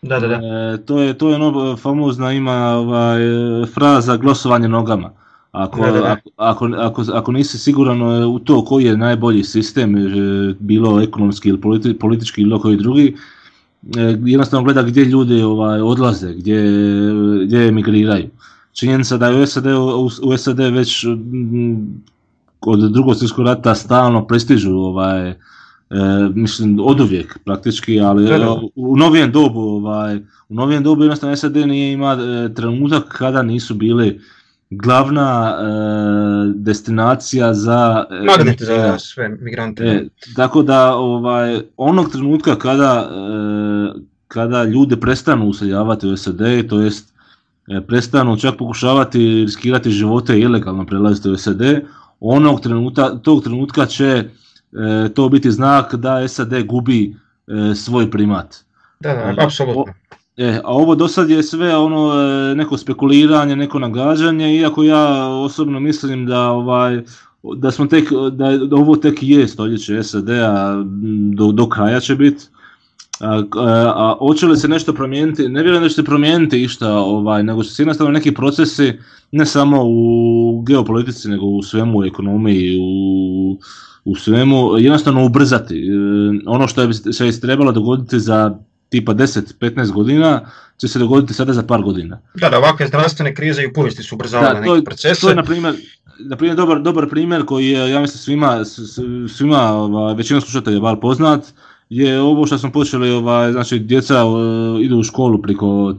Da, da, da. E, to je, to je ono famozna ima ovaj, fraza glosovanje nogama. Ako, ako, ako, ako, nisi siguran e, u to koji je najbolji sistem, e, bilo ekonomski ili politički ili koji drugi, e, jednostavno gleda gdje ljudi ovaj, odlaze, gdje, gdje emigriraju. Činjenica da je u SAD, u, SAD već od drugog svjetskog rata stalno prestižu ovaj, mislim od uvijek praktički, ali u novijem dobu, ovaj, u novijem dobu jednostavno SAD nije ima trenutak kada nisu bili glavna e, destinacija za e, magnet za sve migrante. E, tako da ovaj onog trenutka kada e, kada ljude prestanu useljavati u SAD, to jest prestanu čak pokušavati riskirati živote i ilegalno prelaziti u SAD, onog trenutka, tog trenutka će to biti znak da SAD gubi svoj primat. Da, da, apsolutno. E, a ovo do sad je sve ono e, neko spekuliranje, neko nagađanje, iako ja osobno mislim da ovaj da smo tek, da, ovo tek je stoljeće SAD-a, do, do kraja će biti. A, a, hoće li se nešto promijeniti? Ne vjerujem da će se promijeniti išta, ovaj, nego će se jednostavno neki procesi, ne samo u geopolitici, nego u svemu, u ekonomiji, u, u svemu, jednostavno ubrzati. E, ono što je se trebalo dogoditi za tipa 10-15 godina će se dogoditi sada za par godina. Da, da, ovakve zdravstvene krize i u povijesti su ubrzavale neke procese. To je, na primjer, na primjer dobar, dobar primjer koji je, ja mislim, svima, svima ova, većina slušatelja bar poznat, je ovo što smo počeli, ovaj, znači djeca idu u školu preko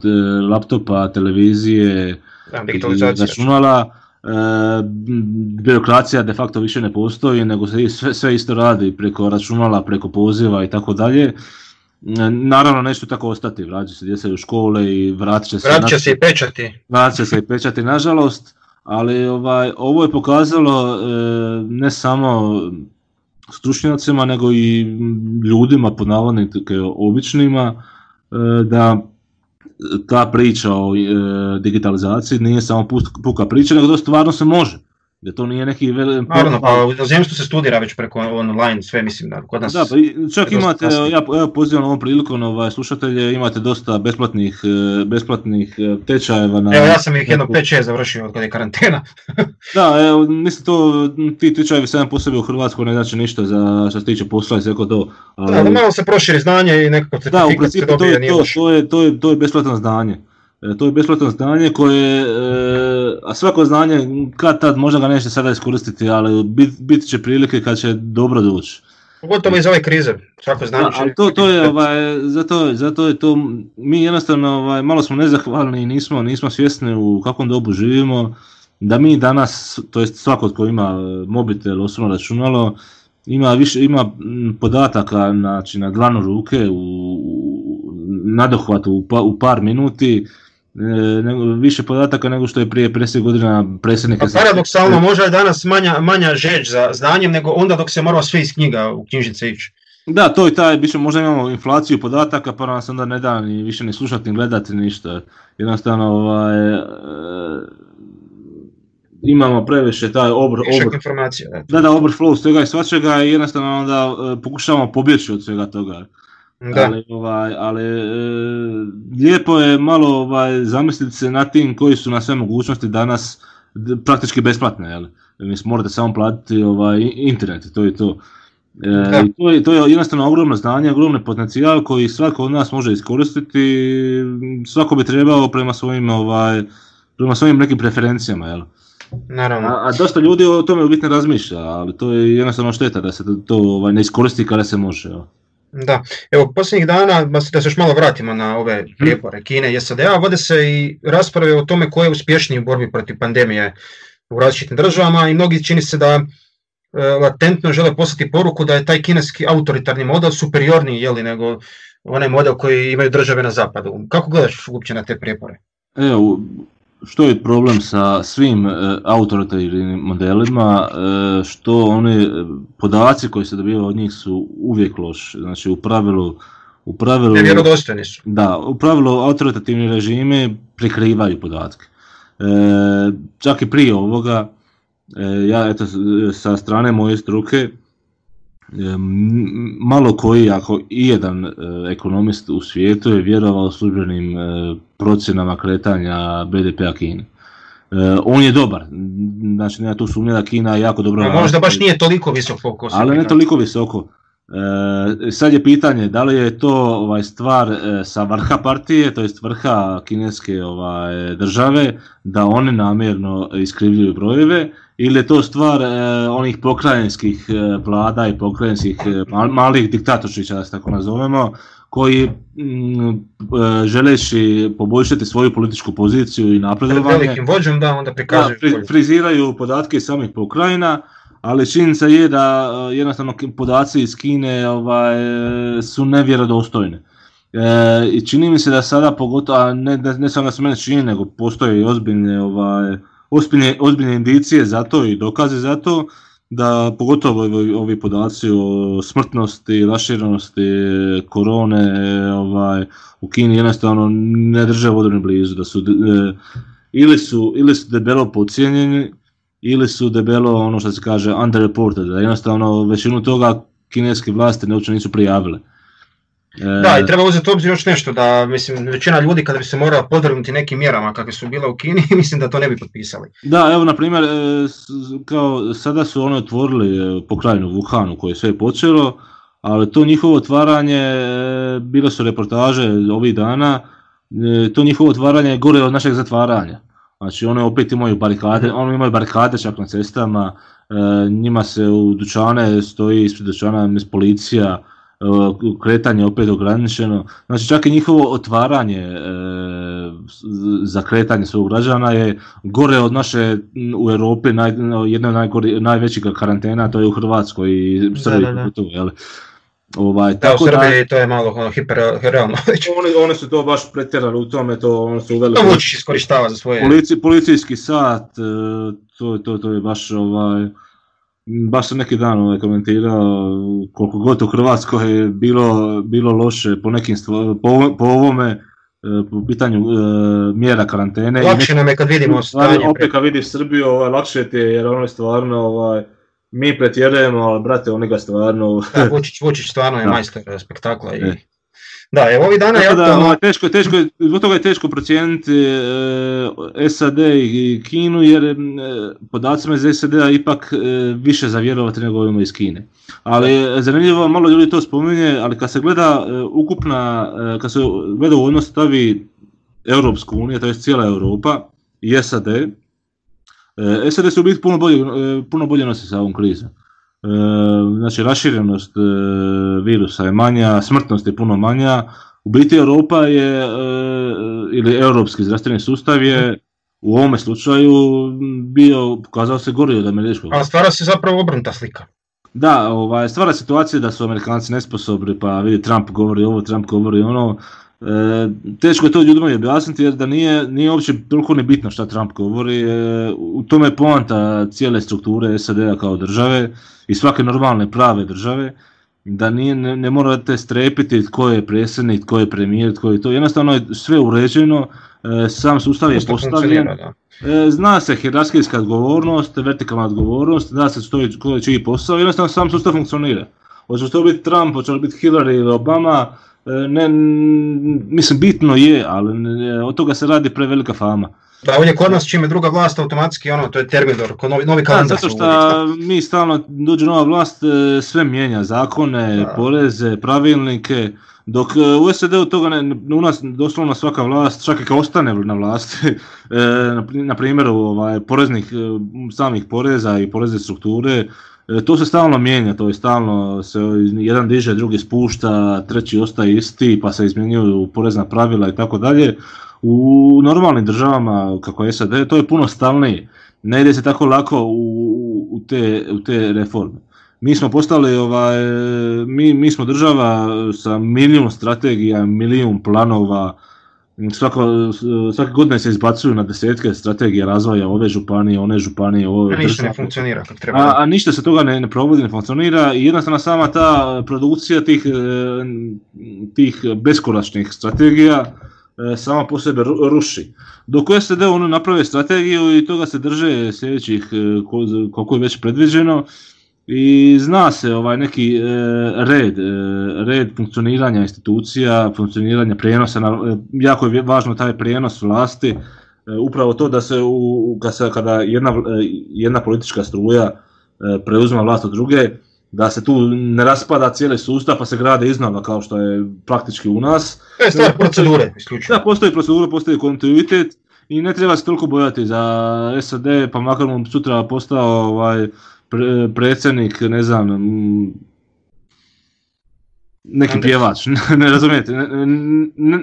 laptopa, televizije, računala, e, birokracija de facto više ne postoji, nego se sve, sve isto radi preko računala, preko poziva i tako dalje. Naravno nešto tako ostati, vraća se djeca u škole i vratit će se... Vratit će se i pečati. Vratit će se i pečati, nažalost, ali ovaj, ovo je pokazalo e, ne samo stručnjacima, nego i ljudima, pod običnima, da ta priča o digitalizaciji nije samo puka priča, nego da stvarno se može da to nije neki veli... Naravno, pa u inozemstvu se studira već preko online sve, mislim da kod nas... Da, pa čak imate, ja, ja pozivam ovom prilikom ovaj, slušatelje, imate dosta besplatnih, e, besplatnih e, tečajeva na... Evo ja sam ih jedno 5-6 završio od kada je karantena. (laughs) da, evo, mislim to, ti tečajevi sam po sebi u Hrvatskoj ne znači ništa za što se tiče posla i sve to. Ali... Da, da malo se proširi znanje i nekako da, u principu, to, je, to, to, je, to, je, to je besplatno znanje. E, to je besplatno znanje koje, e, a svako znanje kad tad možda ga neće sada iskoristiti, ali bit, bit će prilike kad će dobro doći. Pogotovo iz ove krize, svako znanje ali to, to je, ovaj, zato, zato je to, mi jednostavno ovaj, malo smo nezahvalni i nismo, nismo svjesni u kakvom dobu živimo, da mi danas, to jest svako tko ima mobitel, osobno računalo, ima više ima podataka znači, na dlanu ruke u, nadohvatu u, pa, u par minuti E, nego, više podataka nego što je prije 50 godina predsjednika. Pa paradoksalno, možda je danas manja, manja žeđ za znanjem nego onda dok se morao sve iz knjiga u knjižnice ići. Da, to je taj, više možda imamo inflaciju podataka pa nam se onda ne da ni više ni slušati ni gledati ništa. Jednostavno ovaj, e, imamo previše taj obr, obr informacija. Da, da, overflow svega i svačega i jednostavno onda e, pokušavamo pobjeći od svega toga. Da. Ali, ovaj, ali e, lijepo je malo ovaj, zamisliti se na tim koji su na sve mogućnosti danas praktički besplatne. Jel? Mislim, morate samo platiti ovaj, internet, to je to. E, to, je, to je jednostavno ogromno znanje, ogromni potencijal koji svako od nas može iskoristiti. Svako bi trebao prema svojim, ovaj, prema svojim nekim preferencijama. Jel? Naravno. A, a, dosta ljudi o tome u biti ne razmišlja, ali to je jednostavno šteta da se to ovaj, ne iskoristi kada se može. Jel? Da, evo posljednjih dana, da se još malo vratimo na ove mhm. prijepore Kine i SAD-a, vode se i rasprave o tome ko je uspješniji u borbi protiv pandemije u različitim državama i mnogi čini se da e, latentno žele poslati poruku da je taj kineski autoritarni model superiorniji jeli, nego onaj model koji imaju države na zapadu. Kako gledaš uopće na te prijepore? Evo, što je problem sa svim e, autoritarnim modelima, e, što oni podaci koji se dobivaju od njih su uvijek loši. Znači u pravilu u pravilu, Nevjerodostojni su. Da, u pravilu autoritativni režimi prikrivaju podatke. E, čak i prije ovoga, e, ja eto sa strane moje struke, malo koji, ako i jedan e, ekonomist u svijetu je vjerovao službenim e, procjenama kretanja BDP-a Kine. E, on je dobar, znači nema tu sumnje da Kina jako dobro... Možda baš nije toliko visoko. Ali ne toliko visoko. E, sad je pitanje da li je to ovaj, stvar e, sa vrha partije, to jest vrha kineske ovaj, države, da oni namjerno iskrivljuju brojeve, ili je to stvar e, onih pokrajinskih vlada i pokrajinskih malih diktatorčića, da se tako nazovemo, koji mm, želeći poboljšati svoju političku poziciju i napredovanje, velikim vođom da onda prikazuju friziraju podatke samih pokrajina, ali činjenica je da e, jednostavno podaci iz Kine ovaj, su nevjerodostojne. E, I čini mi se da sada pogotovo, a ne, ne samo da se mene čini, nego postoje i ozbiljne, ovaj, ozbiljne, ozbiljne indicije za to i dokaze za to, da pogotovo ovi, ovi podaci o smrtnosti, raširenosti korone ovaj, u Kini jednostavno ne drže vodu blizu, da su e, ili su, ili su debelo podcijenjeni ili su debelo ono što se kaže underreported, da jednostavno većinu toga kineske vlasti uopće nisu prijavile. E, da, i treba uzeti u obzir još nešto, da mislim, većina ljudi kada bi se morala podvrgnuti nekim mjerama kakve su bile u Kini, (laughs) mislim da to ne bi potpisali. Da, evo na primjer, e, kao sada su oni otvorili e, pokrajinu Wuhanu koje je sve počelo, ali to njihovo otvaranje, bile su reportaže ovih dana, to njihovo otvaranje je gore od našeg zatvaranja. Znači one opet imaju barikade, mhm. oni imaju barikade čak na cestama, e, njima se u dućane stoji ispred dućana policija, e, kretanje opet ograničeno. Znači čak i njihovo otvaranje e, za kretanje svog građana je gore od naše u Europi naj, jedna od najvećih karantena, to je u Hrvatskoj i Srbiji. Ovaj, da, u Srbiji to je malo ono, hiperrealno. (laughs) oni, oni su to baš pretjerali u tome, to oni su uveli... To Vučić iskorištava za svoje... Polici, policijski sat, e, to, to, to je baš ovaj... baš sam neki dan ovaj, komentirao koliko god u Hrvatskoj je bilo, bilo loše po nekim stvar, po, po ovome e, po pitanju e, mjera karantene. Lakše nam je kad vidimo stanje. Opet kad vidiš Srbiju, ovaj, lakše ti je jer ono je stvarno, ovaj, mi pretjerujemo, ali brate, oni ga stvarno... Da, Vučić, Vučić stvarno je majstor spektakla i... Da, evo ovih dana je da, ovaj, teško, teško, zbog toga je teško procijeniti e, SAD i Kinu jer e, podacima iz SAD-a ipak e, više zavjerovati nego ovima iz Kine. Ali zanimljivo, malo ljudi to spominje, ali kad se gleda e, ukupna, e, kad se gleda u odnos stavi Europsku uniju, to je cijela Europa i SAD, e, SAD su biti puno bolje, puno bolje nosi sa ovom krizom. E, znači raširenost e, virusa je manja, smrtnost je puno manja. U biti Europa je, e, ili europski zdravstveni sustav je u ovome slučaju bio, pokazao se gori od američkog. A stvara se zapravo obrnuta slika. Da, ovaj, stvara situacija da su Amerikanci nesposobni, pa vidi Trump govori ovo, Trump govori ono, E, teško je to ljudima objasniti jer da nije, nije uopće toliko ni bitno šta Trump govori. E, u tome je poanta cijele strukture SAD-a kao države i svake normalne prave države da nije, ne, ne morate strepiti tko je predsjednik, tko je premijer, tko je to. Jednostavno je sve uređeno, e, sam sustav je postavljen. E, zna se hierarhijska odgovornost, vertikalna odgovornost, zna se što je, je čiji posao, jednostavno sam sustav funkcionira. Hoće to biti Trump, hoće biti Hillary ili Obama, ne, mislim bitno je, ali od toga se radi prevelika fama. Da, ovdje kod nas čime druga vlast automatski ono, to je terminor, ko novi, novi kalendar. Zato što mi stalno dođe nova vlast, e, sve mijenja, zakone, da. poreze, pravilnike, dok e, u SAD-u toga ne, u nas doslovno svaka vlast, čak i kao ostane na vlasti, (laughs) na primjeru ovaj, poreznih, samih poreza i porezne strukture, E, to se stalno mijenja, to je stalno se jedan diže, drugi spušta, treći ostaje isti, pa se izmjenjuju porezna pravila i tako dalje. U normalnim državama kako je SAD to je puno stalnije. Ne ide se tako lako u, u, te, u te reforme. Mi smo postali, ovaj, mi, mi smo država sa milijun strategija, milijun planova, Svako, svake godine se izbacuju na desetke strategije razvoja ove županije, one županije, ove a ništa ne funkcionira kako treba. A, a ništa se toga ne, ne provodi, ne funkcionira i jednostavno sama ta produkcija tih, e, tih beskoračnih strategija e, sama po sebi ruši. Dok u SAD ono naprave strategiju i toga se drže sljedećih e, koliko je već predviđeno, i zna se ovaj neki e, red, e, red funkcioniranja institucija, funkcioniranja prijenosa, na, e, jako je važno taj prijenos vlasti, upravo to da se, u, kada jedna, jedna politička struja preuzima vlast od druge, da se tu ne raspada cijeli sustav pa se grade iznova kao što je praktički u nas. To je stvar procedure, isključivo. Da, postoji procedura, postoji kontinuitet i ne treba se toliko bojati za SAD, pa makar mu sutra postao ovaj, predsjednik, ne znam, neki pjevač, (laughs) ne razumijete,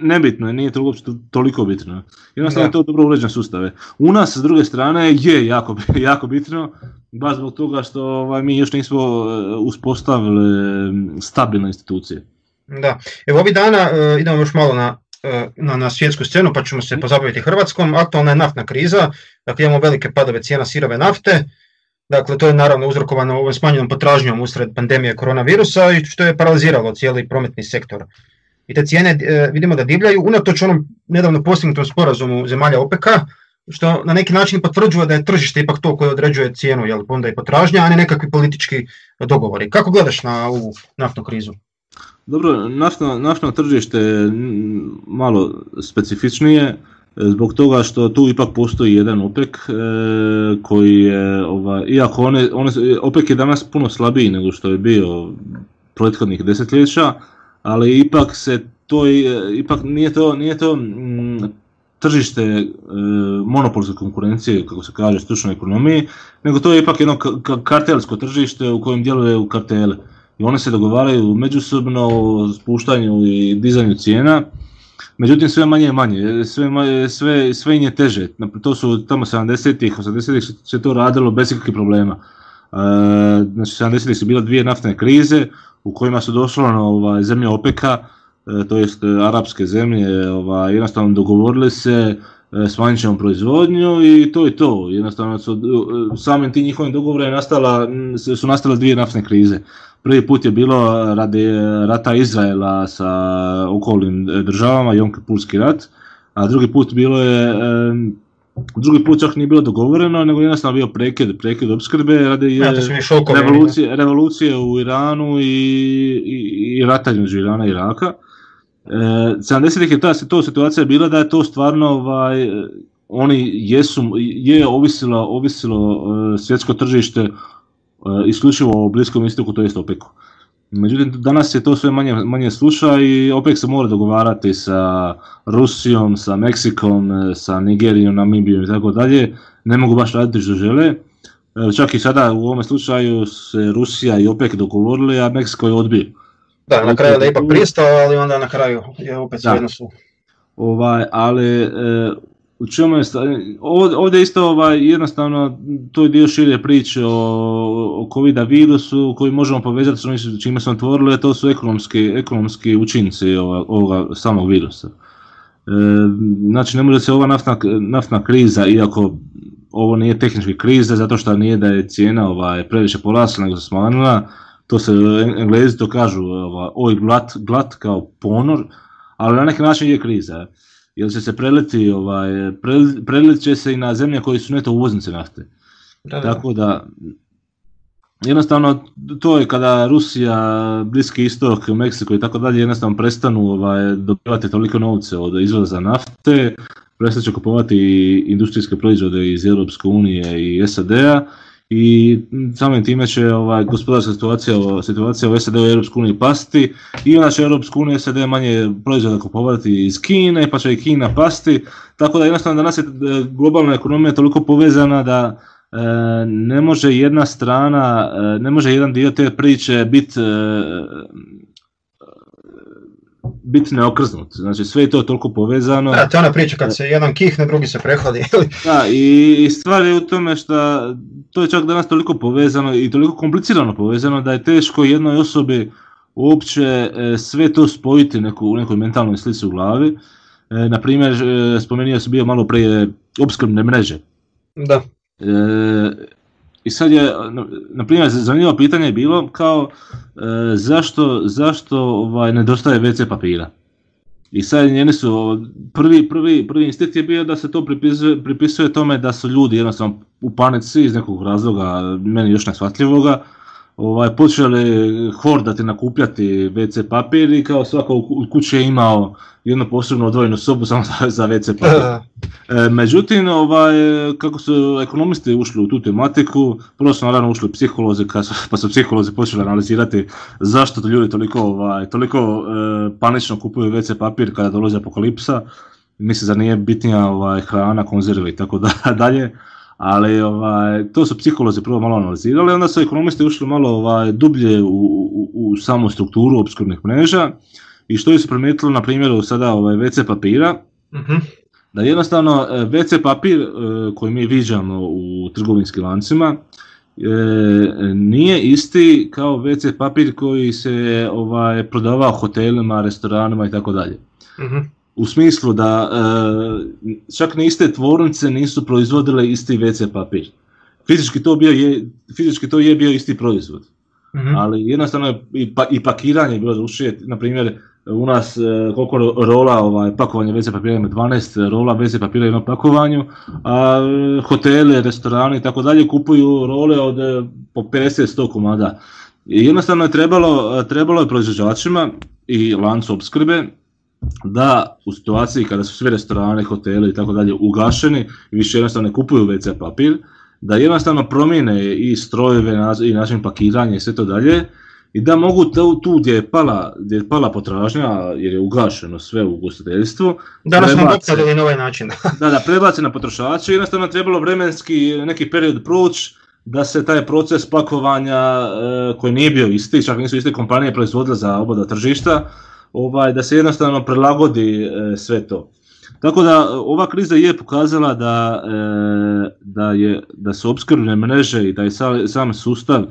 nebitno je, nije to toliko bitno. Jednostavno je to dobro uređen sustave. U nas s druge strane je jako, (laughs) jako bitno, baš zbog toga što ovaj, mi još nismo e, uspostavili stabilne institucije. Da, evo ovih dana uh, idemo još malo na, e, na, na svjetsku scenu pa ćemo se pozabaviti Hrvatskom. Aktualna je naftna kriza, dakle imamo velike padove cijena sirove nafte, Dakle, to je naravno uzrokovano ovom smanjenom potražnjom usred pandemije koronavirusa i što je paraliziralo cijeli prometni sektor. I te cijene e, vidimo da divljaju, unatoč onom nedavno postignutom sporazumu zemalja OPK, što na neki način potvrđuje da je tržište ipak to koje određuje cijenu, jel, onda i potražnja, a ne nekakvi politički dogovori. Kako gledaš na ovu naftnu krizu? Dobro, naftno, naftno tržište je malo specifičnije, zbog toga što tu ipak postoji jedan OPEC e, koji je, ovaj, iako one, one, OPEC je danas puno slabiji nego što je bio prethodnih desetljeća, ali ipak se to, ipak nije to, nije to mm, tržište e, monopolske konkurencije, kako se kaže, stručnoj ekonomiji, nego to je ipak jedno kartelsko tržište u kojem djeluje u kartele. I one se dogovaraju međusobno o spuštanju i dizanju cijena, Međutim, sve manje i manje, sve, sve, sve im je teže. To su tamo 70-ih, 80-ih se to radilo bez ikakvih problema. E, znači, 70-ih su bile dvije naftne krize u kojima su doslovno ovaj, zemlje OPEC-a, e, to jest arapske zemlje, ovaj, jednostavno dogovorili se smanjit ćemo proizvodnju i to je to. Jednostavno su samim tim njihovim dogovorima su nastale dvije naftne krize. Prvi put je bilo radi rata Izraela sa okolnim državama, Jom Kipurski rat, a drugi put bilo je Drugi put čak nije bilo dogovoreno, nego jednostavno bio prekid, prekid opskrbe radi revolucije, revolucije u Iranu i, i, i rata između Irana i Iraka. E, 70-ih je ta to situacija bila da je to stvarno ovaj, oni jesu, je ovisilo, ovisilo e, svjetsko tržište e, isključivo o Bliskom istoku, to jest OPEC-u. Međutim, danas je to sve manje, manje sluša i opet se mora dogovarati sa Rusijom, sa Meksikom, sa Nigerijom, Namibijom i tako dalje. Ne mogu baš raditi što žele. Čak i sada u ovome slučaju se Rusija i OPEC dogovorili, a Meksiko je odbio. Da, na kraju je ipak pristao, ali onda na kraju je opet sve su. Ovaj, ali e, u čemu je ovdje isto ovaj, jednostavno to je dio šire priče o, o covid virusu koji možemo povezati s čime smo otvorili, to su ekonomski, ekonomski učinci ovoga, samog virusa. E, znači ne može se ova naftna, naftna kriza, iako ovo nije tehnički kriza, zato što nije da je cijena ovaj, previše porasla nego se smanjila, to se englezi to kažu, ovaj, oj glat, glat kao ponor, ali na neki način je kriza jer će se preliti, ovaj, prelit će se i na zemlje koji su neto uvoznice nafte. Tako da, jednostavno to je kada Rusija, Bliski istok, Meksiko i tako dalje jednostavno prestanu ovaj, dobivati toliko novce od izvoza nafte, prestat će kupovati industrijske proizvode iz Europske unije i SAD-a i samim time će ovaj, gospodarska situacija, situacija u SAD u Europskoj uniji pasti i onda će Europska unija SAD manje proizvoda kupovati iz Kine pa će i Kina pasti, tako da jednostavno danas je e, globalna ekonomija toliko povezana da e, ne može jedna strana, e, ne može jedan dio te priče biti biti neokrznut. Znači sve je to toliko povezano. Da, to je ona priča kad se jedan kihne, drugi se prehladi. da, i, stvar je u tome što to je čak danas toliko povezano i toliko komplicirano povezano da je teško jednoj osobi uopće e, sve to spojiti neku, u nekoj mentalnoj slici u glavi. E, na primjer, e, spomenuo sam bio malo prije opskrbne mreže. Da. I sad je, na primjer, zanimljivo pitanje je bilo kao e, zašto, zašto ovaj, nedostaje WC papira. I sad njeni su, prvi, prvi, prvi instinkt je bio da se to pripisuje, pripisuje tome da su ljudi jednostavno u panici iz nekog razloga, meni još neshvatljivoga, ovaj, počeli hordati, nakupljati WC papir i kao svako u kući je imao jednu posebnu odvojenu sobu (laughs) samo za, za WC papir. E, međutim, ovaj, kako su ekonomisti ušli u tu tematiku, prvo su naravno ušli psiholozi, (laughs) pa su psiholozi počeli analizirati zašto to ljudi toliko, ovaj, toliko e, panično kupuju WC papir kada dolazi apokalipsa. Mislim da nije bitnija ovaj, hrana, konzerve i tako (laughs) dalje ali ovaj, to su psiholozi prvo malo analizirali, onda su ekonomisti ušli malo ovaj, dublje u, u, u samu strukturu opskrbnih mreža i što su primijetili na primjeru sada ovaj, WC papira, uh da jednostavno e, WC papir e, koji mi viđamo u trgovinskim lancima e, nije isti kao WC papir koji se ovaj, prodavao hotelima, restoranima i tako dalje. U smislu da e, čak ni iste tvornice nisu proizvodile isti WC papir. Fizički to, bio je, fizički to je bio isti proizvod. mm Ali jednostavno je i, pa, i pakiranje bilo drugačije, na primjer u nas e, koliko rola ovaj, pakovanje WC papira ima 12 rola WC papira na pakovanju, a hotele, restorani i tako dalje kupuju role od e, po 50-100 komada. I jednostavno je trebalo, trebalo je proizvođačima i lancu opskrbe da u situaciji kada su sve restorane, hoteli i tako dalje ugašeni i više jednostavno ne kupuju WC papir, da jednostavno promijene i strojeve i način pakiranja i sve to dalje i da mogu tu, tu gdje, je pala, gdje je pala potražnja jer je ugašeno sve u ugostiteljstvu Danas smo na ovaj način. (laughs) da, da prebace na potrošače jednostavno trebalo vremenski neki period proći da se taj proces pakovanja e, koji nije bio isti, čak nisu iste kompanije proizvodile za oboda tržišta, ovaj, da se jednostavno prilagodi e, sve to. Tako da ova kriza je pokazala da, e, da, je, da su opskrbne mreže i da je sam, sustav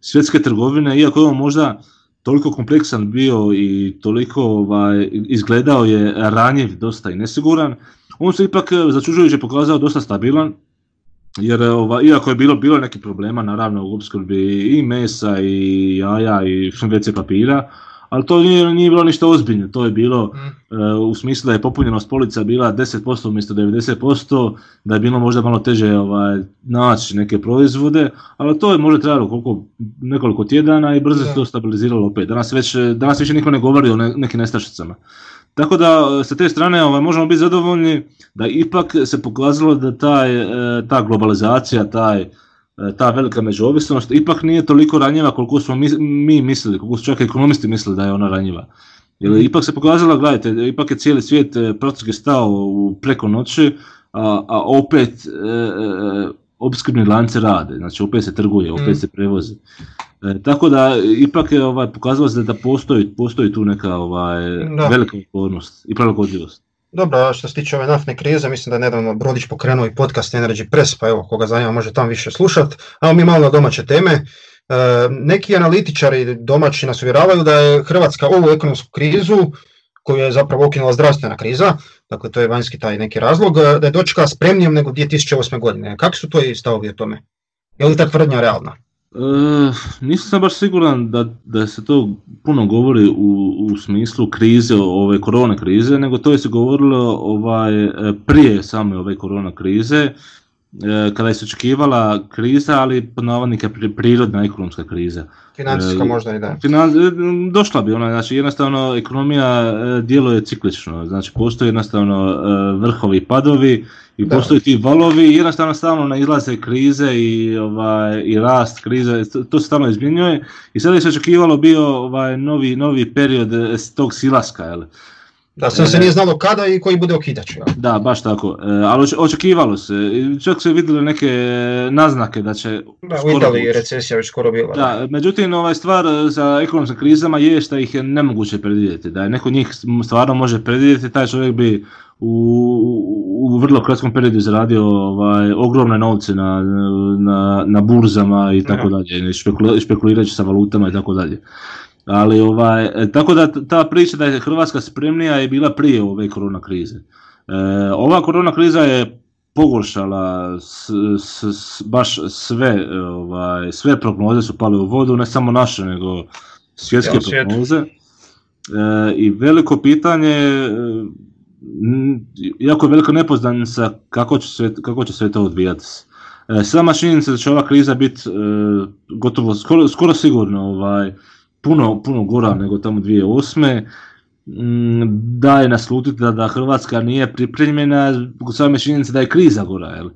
svjetske trgovine, iako je on možda toliko kompleksan bio i toliko ovaj, izgledao je ranjiv, dosta i nesiguran, on se ipak začuđujuće pokazao dosta stabilan, jer ova, iako je bilo bilo neki problema naravno u opskrbi i mesa i jaja i (laughs) WC papira, ali to nije, nije bilo ništa ozbiljno, to je bilo mm. uh, u smislu da je popunjenost polica bila 10% umjesto 90%, da je bilo možda malo teže ovaj, naći neke proizvode, ali to je možda trebalo koliko, nekoliko tjedana i brzo se to stabiliziralo opet. Danas, već, danas više niko ne govori o ne, nekim nestašicama. Tako da sa te strane ovaj, možemo biti zadovoljni da ipak se pokazalo da taj, e, ta globalizacija, taj ta velika međuovisnost ipak nije toliko ranjiva koliko smo mi, mi mislili, koliko su čak ekonomisti mislili da je ona ranjiva. Jer mhm. ipak se pokazala, gledajte, ipak je cijeli svijet e, praktički stao u preko noći, a, a opet e, e, opskrbni lance rade, znači opet se trguje, opet mhm. se prevozi. E, tako da ipak je ovaj, pokazalo se da postoji, postoji tu neka ovaj, velika otpornost i prilagodljivost. Dobro, što se tiče ove naftne krize, mislim da je nedavno Brodić pokrenuo i podcast Energy Press, pa evo, koga zanima može tamo više slušat. A mi malo na domaće teme. E, neki analitičari domaći nas uvjeravaju da je Hrvatska ovu ekonomsku krizu, koju je zapravo ukinula zdravstvena kriza, dakle to je vanjski taj neki razlog, da je dočekala spremnijom nego 2008. godine. Kako su to i stavovi o tome? Je li ta tvrdnja realna? E, nisam sam baš siguran da, da se to puno govori u, u smislu krize, ove korona krize, nego to je se govorilo ovaj, prije same ove korona krize, e, kada je se očekivala kriza, ali pod navodnika prirodna ekonomska kriza. Financijska e, možda i da. došla bi ona, znači jednostavno ekonomija djeluje ciklično, znači postoje jednostavno vrhovi i padovi, i postoji ti valovi i jednostavno stalno nailaze krize i, ovaj, i rast krize, to se stalno izmjenjuje i sada je se očekivalo bio ovaj, novi, novi period tog silaska. Jel? Da, sam se nije znalo kada i koji bude okidač. Ja. Da, baš tako. E, ali očekivalo se. Čak se vidjeli neke naznake da će... Da, u Italiji recesija već skoro bila. Da, međutim, ovaj stvar sa ekonomskim krizama je što ih je nemoguće predvidjeti. Da je neko njih stvarno može predvidjeti, taj čovjek bi u, u vrlo kratkom periodu zaradio ovaj, ogromne novce na, na, na burzama i tako dalje, špekulirajući sa valutama i tako dalje. Ali ovaj, e, tako da ta priča da je Hrvatska spremnija je bila prije ove korona krize. E, ova korona kriza je pogoršala s, s, baš sve, ovaj, sve prognoze su pale u vodu, ne samo naše, nego svjetske prognoze. E, I veliko pitanje, jako je velika nepoznanica kako će, sve, kako će sve to odvijati. E, sama činjenica da će ova kriza biti e, gotovo skoro, skoro sigurno ovaj, puno, puno gora nego tamo 2008. Mm, daje naslutiti da, da Hrvatska nije pripremljena same činjenice da je kriza gora. Jel? E,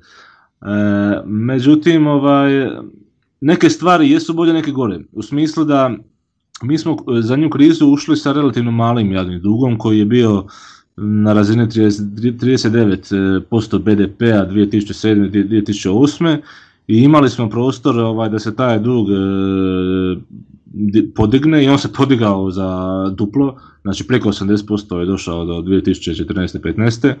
međutim, ovaj, neke stvari jesu bolje, neke gore. U smislu da mi smo za nju krizu ušli sa relativno malim javnim dugom koji je bio na razini 39% BDP-a 2007-2008 i imali smo prostor ovaj, da se taj dug e, podigne i on se podigao za duplo, znači preko 80% je došao do 2014-15. E,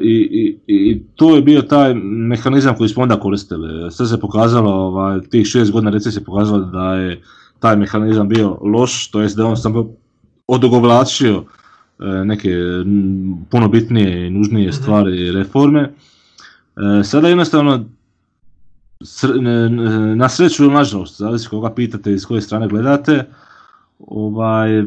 i, i, I to je bio taj mehanizam koji smo onda koristili. Sve se pokazalo, ovaj, tih šest godina recesije pokazalo da je taj mehanizam bio loš, to jest da on samo odogovlačio E, neke puno bitnije i nužnije mhm. stvari i reforme. E, sada jednostavno na sreću ili nažalost, zavisi koga pitate i s koje strane gledate, ovaj,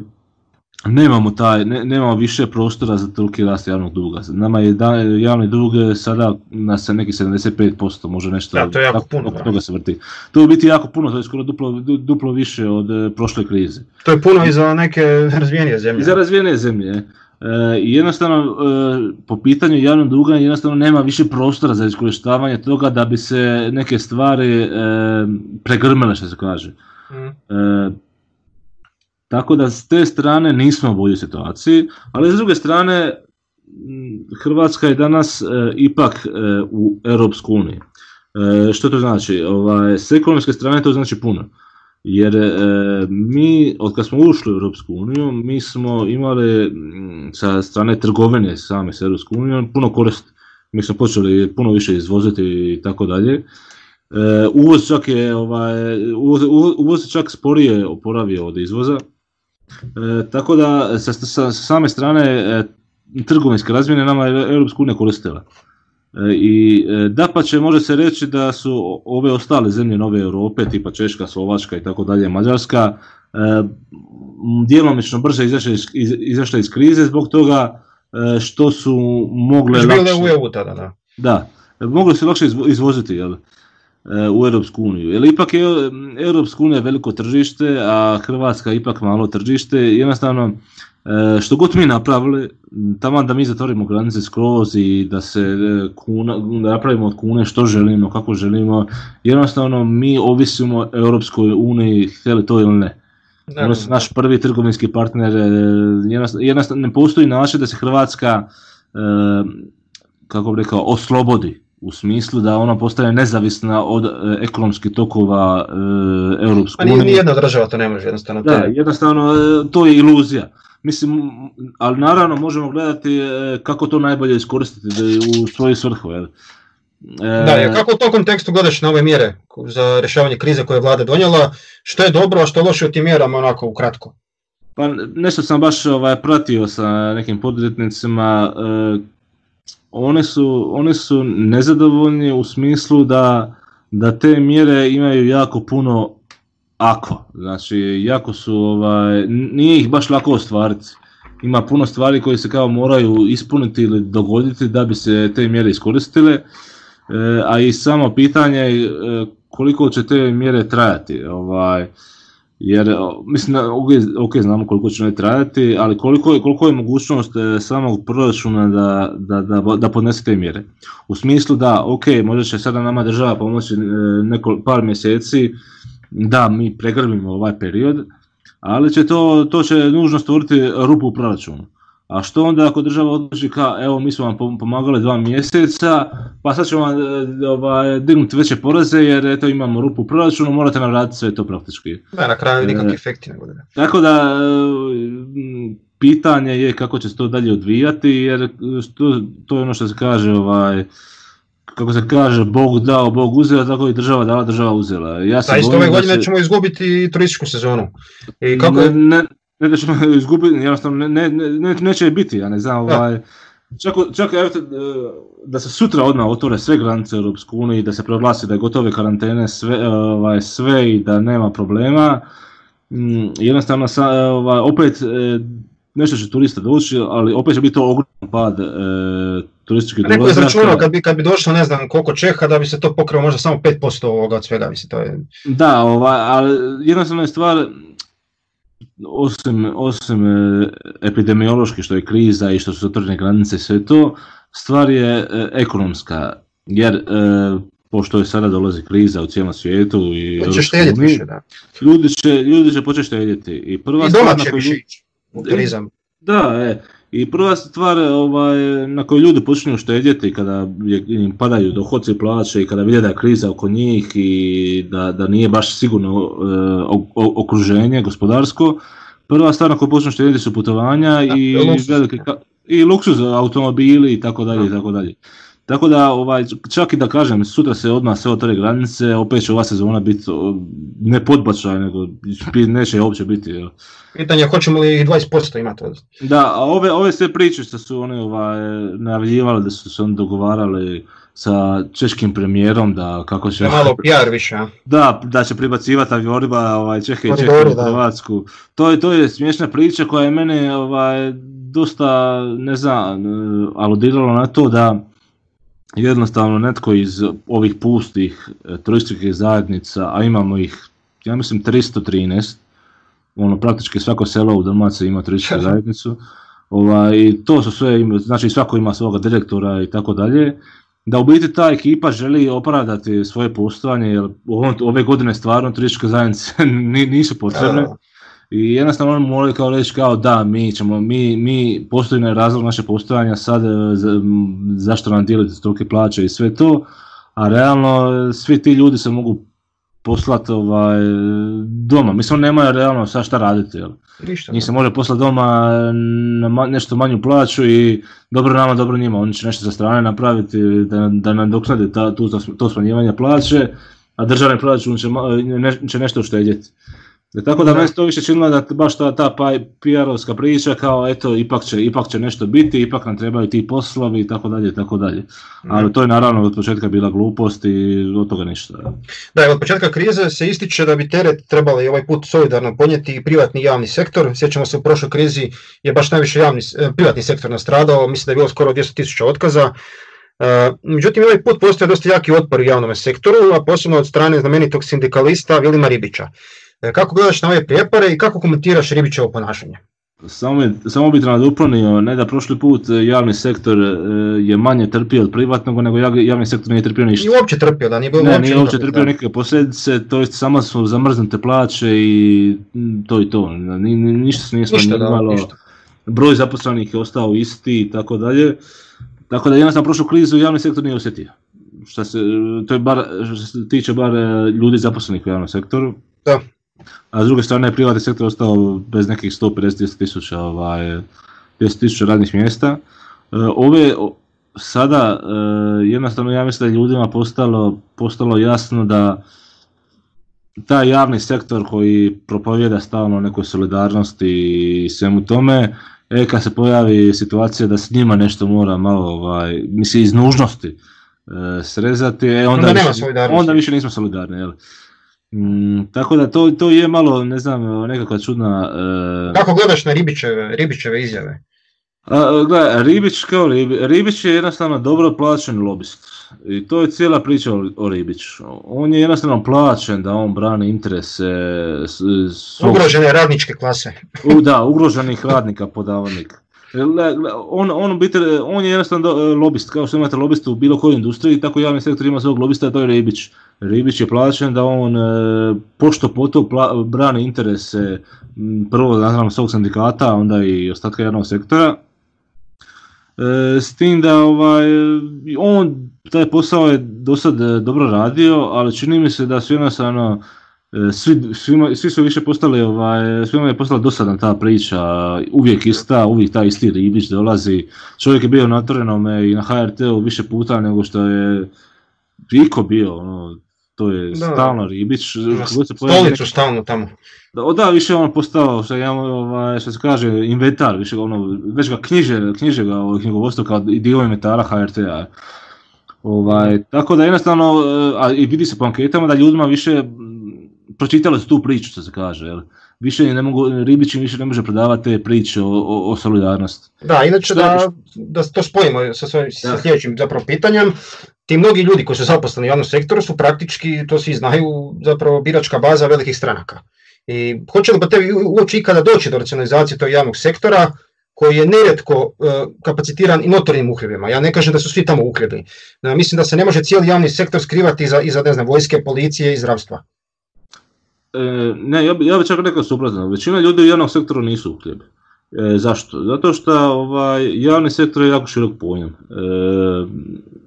nemamo taj, ne, nemamo više prostora za toliki rast javnog duga. Nama je da, javni dug sada na se neki 75%, može nešto da, to je jako puno, toga se vrti. To je biti jako puno, to je skoro duplo, duplo više od e, prošle krize. To je puno i za neke razvijenije zemlje. I za razvijenije zemlje. E, jednostavno, e, po pitanju javnog duga jednostavno nema više prostora za iskorištavanje toga da bi se neke stvari e, pregrmele, što se kaže. Mm. E, tako da s te strane nismo u boljoj situaciji, ali s druge strane Hrvatska je danas e, ipak e, u Europsku uniju. E, što to znači? Ovaj, s ekonomske strane to znači puno. Jer mi, od kad smo ušli u Europsku uniju, mi smo imali sa strane trgovine same s Europsku unijom puno korist. Mi smo počeli puno više izvoziti i tako dalje. Uvoz čak je, ovaj, uvoz, uvoz čak sporije oporavio od izvoza. E, tako da sa, sa, same strane e, trgovinske razmjene nama je Europska unija koristila. E, I da pa će može se reći da su ove ostale zemlje Nove Europe, tipa Češka, Slovačka i tako dalje, Mađarska, djelomično brže izašle iz, izašle iz krize zbog toga što su mogle... lakše, u EU tada, da. Da, mogle se lakše izvoziti, jel? u Europsku uniju. Jer ipak je Europska unija veliko tržište, a Hrvatska ipak malo tržište. Jednostavno, e, što god mi napravili, tamo da mi zatvorimo granice skroz i da se e, kuna, da napravimo od kune što želimo, kako želimo, jednostavno mi ovisimo o Europskoj uniji, htjeli to ili ne. Oni su naš prvi trgovinski partner, e, jednostavno ne postoji način da se Hrvatska, kako bi rekao, oslobodi u smislu da ona postaje nezavisna od e, ekonomskih tokova e, Europske unije. A ni jedna država to ne može jednostavno. Da, jednostavno e, to je iluzija. Mislim, ali naravno možemo gledati e, kako to najbolje iskoristiti u svoju svrhu. Jel? Da, jer kako u tom kontekstu gledaš na ove mjere za rješavanje krize koje je vlada donijela, što je dobro, a što je loše u tim mjerama onako ukratko? Pa nešto sam baš ovaj, pratio sa nekim poduzetnicima one su, one su nezadovoljni u smislu da, da te mjere imaju jako puno ako. Znači, jako su, ovaj, nije ih baš lako ostvariti. Ima puno stvari koje se kao moraju ispuniti ili dogoditi da bi se te mjere iskoristile, e, a i samo pitanje e, koliko će te mjere trajati. Ovaj, jer mislim ok, znamo koliko će ne trajati, ali koliko je, koliko je mogućnost e, samog proračuna da, da, da, da podnese te mjere. U smislu da, ok, možda će sada nama država pomoći e, neko, par mjeseci da mi pregrbimo ovaj period, ali će to, to će nužno stvoriti rupu u proračunu. A što onda ako država odluči ka, evo mi smo vam pomagali dva mjeseca, pa sad ćemo vam e, ovaj, dignuti veće poreze jer eto imamo rupu u proračunu, morate nam raditi sve to praktički. Da, na kraju nikakvi e, efekti ne Tako da e, pitanje je kako će se to dalje odvijati jer to, to je ono što se kaže ovaj, kako se kaže, Bog dao, Bog uzeo, tako i država dala, država uzela. Ja se da, isto ove godine ćemo izgubiti turističku sezonu. I kako... ne, ne da ćemo (laughs) izgubiti, jednostavno ne, ne, ne, neće biti, ja ne znam, ovaj, čak, čak evo, da se sutra odmah otvore sve granice Europske unije i da se proglasi da je gotove karantene sve, ovaj, sve i da nema problema, mm, jednostavno sa, ovaj, opet e, nešto će turista doći, ali opet će biti to ogroman pad e, turističkih dolazaka. Neko je izračunao kad bi, kad bi došlo ne znam koliko Čeha da bi se to pokrilo možda samo 5% ovoga od svega, mislim to je... Da, ovaj, ali jednostavno je stvar, osim, osim e, epidemiološki što je kriza i što su zatvorene granice i sve to, stvar je e, ekonomska, jer e, pošto je sada dolazi kriza u cijelom svijetu i da. Ljudi će, ljudi će početi štedjeti. I, prva I doma će više ići u turizam. Da, e, i prva stvar ovaj, na kojoj ljudi počinju štedjeti kada im padaju dohodci plaće i kada vide da je kriza oko njih i da, da nije baš sigurno e, okruženje gospodarsko, prva stvar na kojoj počnu štedjeti su putovanja i, velike, i luksuz automobili i tako dalje i tako dalje. Tako da, ovaj, čak i da kažem, sutra se odmah sve otvore granice, opet će ova sezona biti ne podbačaj, nego neće uopće biti. Jel. Pitanje je hoćemo li 20% imati od... Da, a ove, ove sve priče što su oni ovaj, najavljivali, da su se oni dogovarali sa češkim premijerom da kako će... Da malo PR više, a? Da, da će pribacivati avionima ovaj, Čehe i Čehe u Hrvatsku. To je, to je smiješna priča koja je mene ovaj, dosta, ne znam, aludiralo na to da jednostavno netko iz ovih pustih e, turističkih zajednica, a imamo ih, ja mislim 313, ono praktički svako selo u Dalmaciji ima turističku (laughs) zajednicu, ovaj, to su sve, znači svako ima svoga direktora i tako dalje, da u biti ta ekipa želi opravdati svoje postojanje, jer ove godine stvarno turističke zajednice (laughs) nisu potrebne. I jednostavno oni moraju kao reći kao da, mi ćemo, mi, mi postoji na razlog naše postojanja sad, e, zašto nam dijeliti tolike plaće i sve to, a realno svi ti ljudi se mogu poslati ovaj, doma. Mislim, nemaju realno sad šta raditi. Jel? Ništa. Njih se može poslati doma na nešto manju plaću i dobro nama, dobro njima. Oni će nešto sa strane napraviti da, da nam doknade ta, tu, to smanjivanje plaće, a državni proračun će, će nešto uštedjeti. Tako da meni to više činilo da baš ta, ta PR-ovska priča kao eto ipak će, ipak će nešto biti, ipak nam trebaju ti poslovi i tako dalje tako dalje. Ali to je naravno od početka bila glupost i od toga ništa. Da, od početka krize se ističe da bi teret trebali ovaj put solidarno ponijeti i privatni javni sektor. Sjećamo se u prošloj krizi je baš najviše javni, e, privatni sektor nastradao, mislim da je bilo skoro 200.000 otkaza. E, međutim, ovaj put postoje dosta jaki otpor u javnom sektoru, a posebno od strane znamenitog sindikalista Vilima Ribića. E, kako gledaš na ove prijepore i kako komentiraš Ribićevo ponašanje? Samo, samo bi nadopunio, ne da prošli put e, javni sektor e, je manje trpio od privatnog, nego javni sektor nije trpio ništa. Nije uopće trpio, da nije bilo Ne, nije uopće trpio nikakve posljedice, to jest samo su zamrznute plaće i to i to. Ni, ništa se nije smanjivalo, broj zaposlenih je ostao isti i tako dalje. Tako da jednostavno prošlu krizu javni sektor nije osjetio. Što se, to je bar, što se tiče bar ljudi zaposlenih u javnom sektoru. Da a s druge strane privatni sektor ostao bez nekih 150 tisuća ovaj, tisuća radnih mjesta. E, ove sada e, jednostavno ja mislim da je ljudima postalo, postalo jasno da taj javni sektor koji propovjeda stalno nekoj solidarnosti i svemu tome, e kad se pojavi situacija da s njima nešto mora malo, ovaj, mislim iz nužnosti e, srezati, e, onda, onda, više, onda više nismo solidarni. Jel? Mm, tako da to, to je malo, ne znam, nekakva čudna... Uh... Kako gledaš na Ribićeve, Ribićeve izjave? A, gledaj, Ribić kao Ribić je jednostavno dobro plaćen lobist. I to je cijela priča o, o Ribiću. On je jednostavno plaćen da on brani interese... Ugrožene radničke klase. U, da, ugroženih radnika, podavodnika. On, on, biti, on je jednostavno lobist, kao što imate lobista u bilo kojoj industriji, tako javni sektor ima svog lobista, to je Ribić. Ribić je plaćen da on e, pošto poto brani interese prvo naravno svog sindikata, onda i ostatka javnog sektora. E, s tim da ovaj, on taj posao je do sad e, dobro radio, ali čini mi se da su jednostavno svi, svima, svi su više postali, ovaj, svima je postala dosadna ta priča, uvijek ista, uvijek taj isti Ribić dolazi. Čovjek je bio na Torenome i na HRT-u više puta nego što je iko bio, ono, to je da. stalno Ribić. Stolicu stalno tamo. Da, da, više on postao, što, ja, ovaj, što se kaže, inventar, više ono, već ga knjiže, knjiže ga knjigovodstvo kao dio inventara HRT-a. Ovaj, tako da jednostavno, a i vidi se po anketama da ljudima više pročitali su tu priču, što se kaže, jel? Više ne mogu, Ribić više ne može prodavati te priče o, o, o solidarnosti. Da, inače da, da to spojimo sa, svojim, sa sljedećim zapravo pitanjem, ti mnogi ljudi koji su zaposleni u javnom sektoru su praktički, to svi znaju, zapravo biračka baza velikih stranaka. I hoće li po tebi uopće ikada doći do racionalizacije tog javnog sektora koji je nerijetko e, kapacitiran i notornim uhljebima. Ja ne kažem da su svi tamo uhljebi. E, mislim da se ne može cijeli javni sektor skrivati iza, iza ne znam, vojske, policije i zdravstva. E, ne, ja, ja bih čak rekao suprotno. Većina ljudi u javnom sektoru nisu uhljebi. E, zašto? Zato što ovaj, javni sektor je jako širok pojam. E,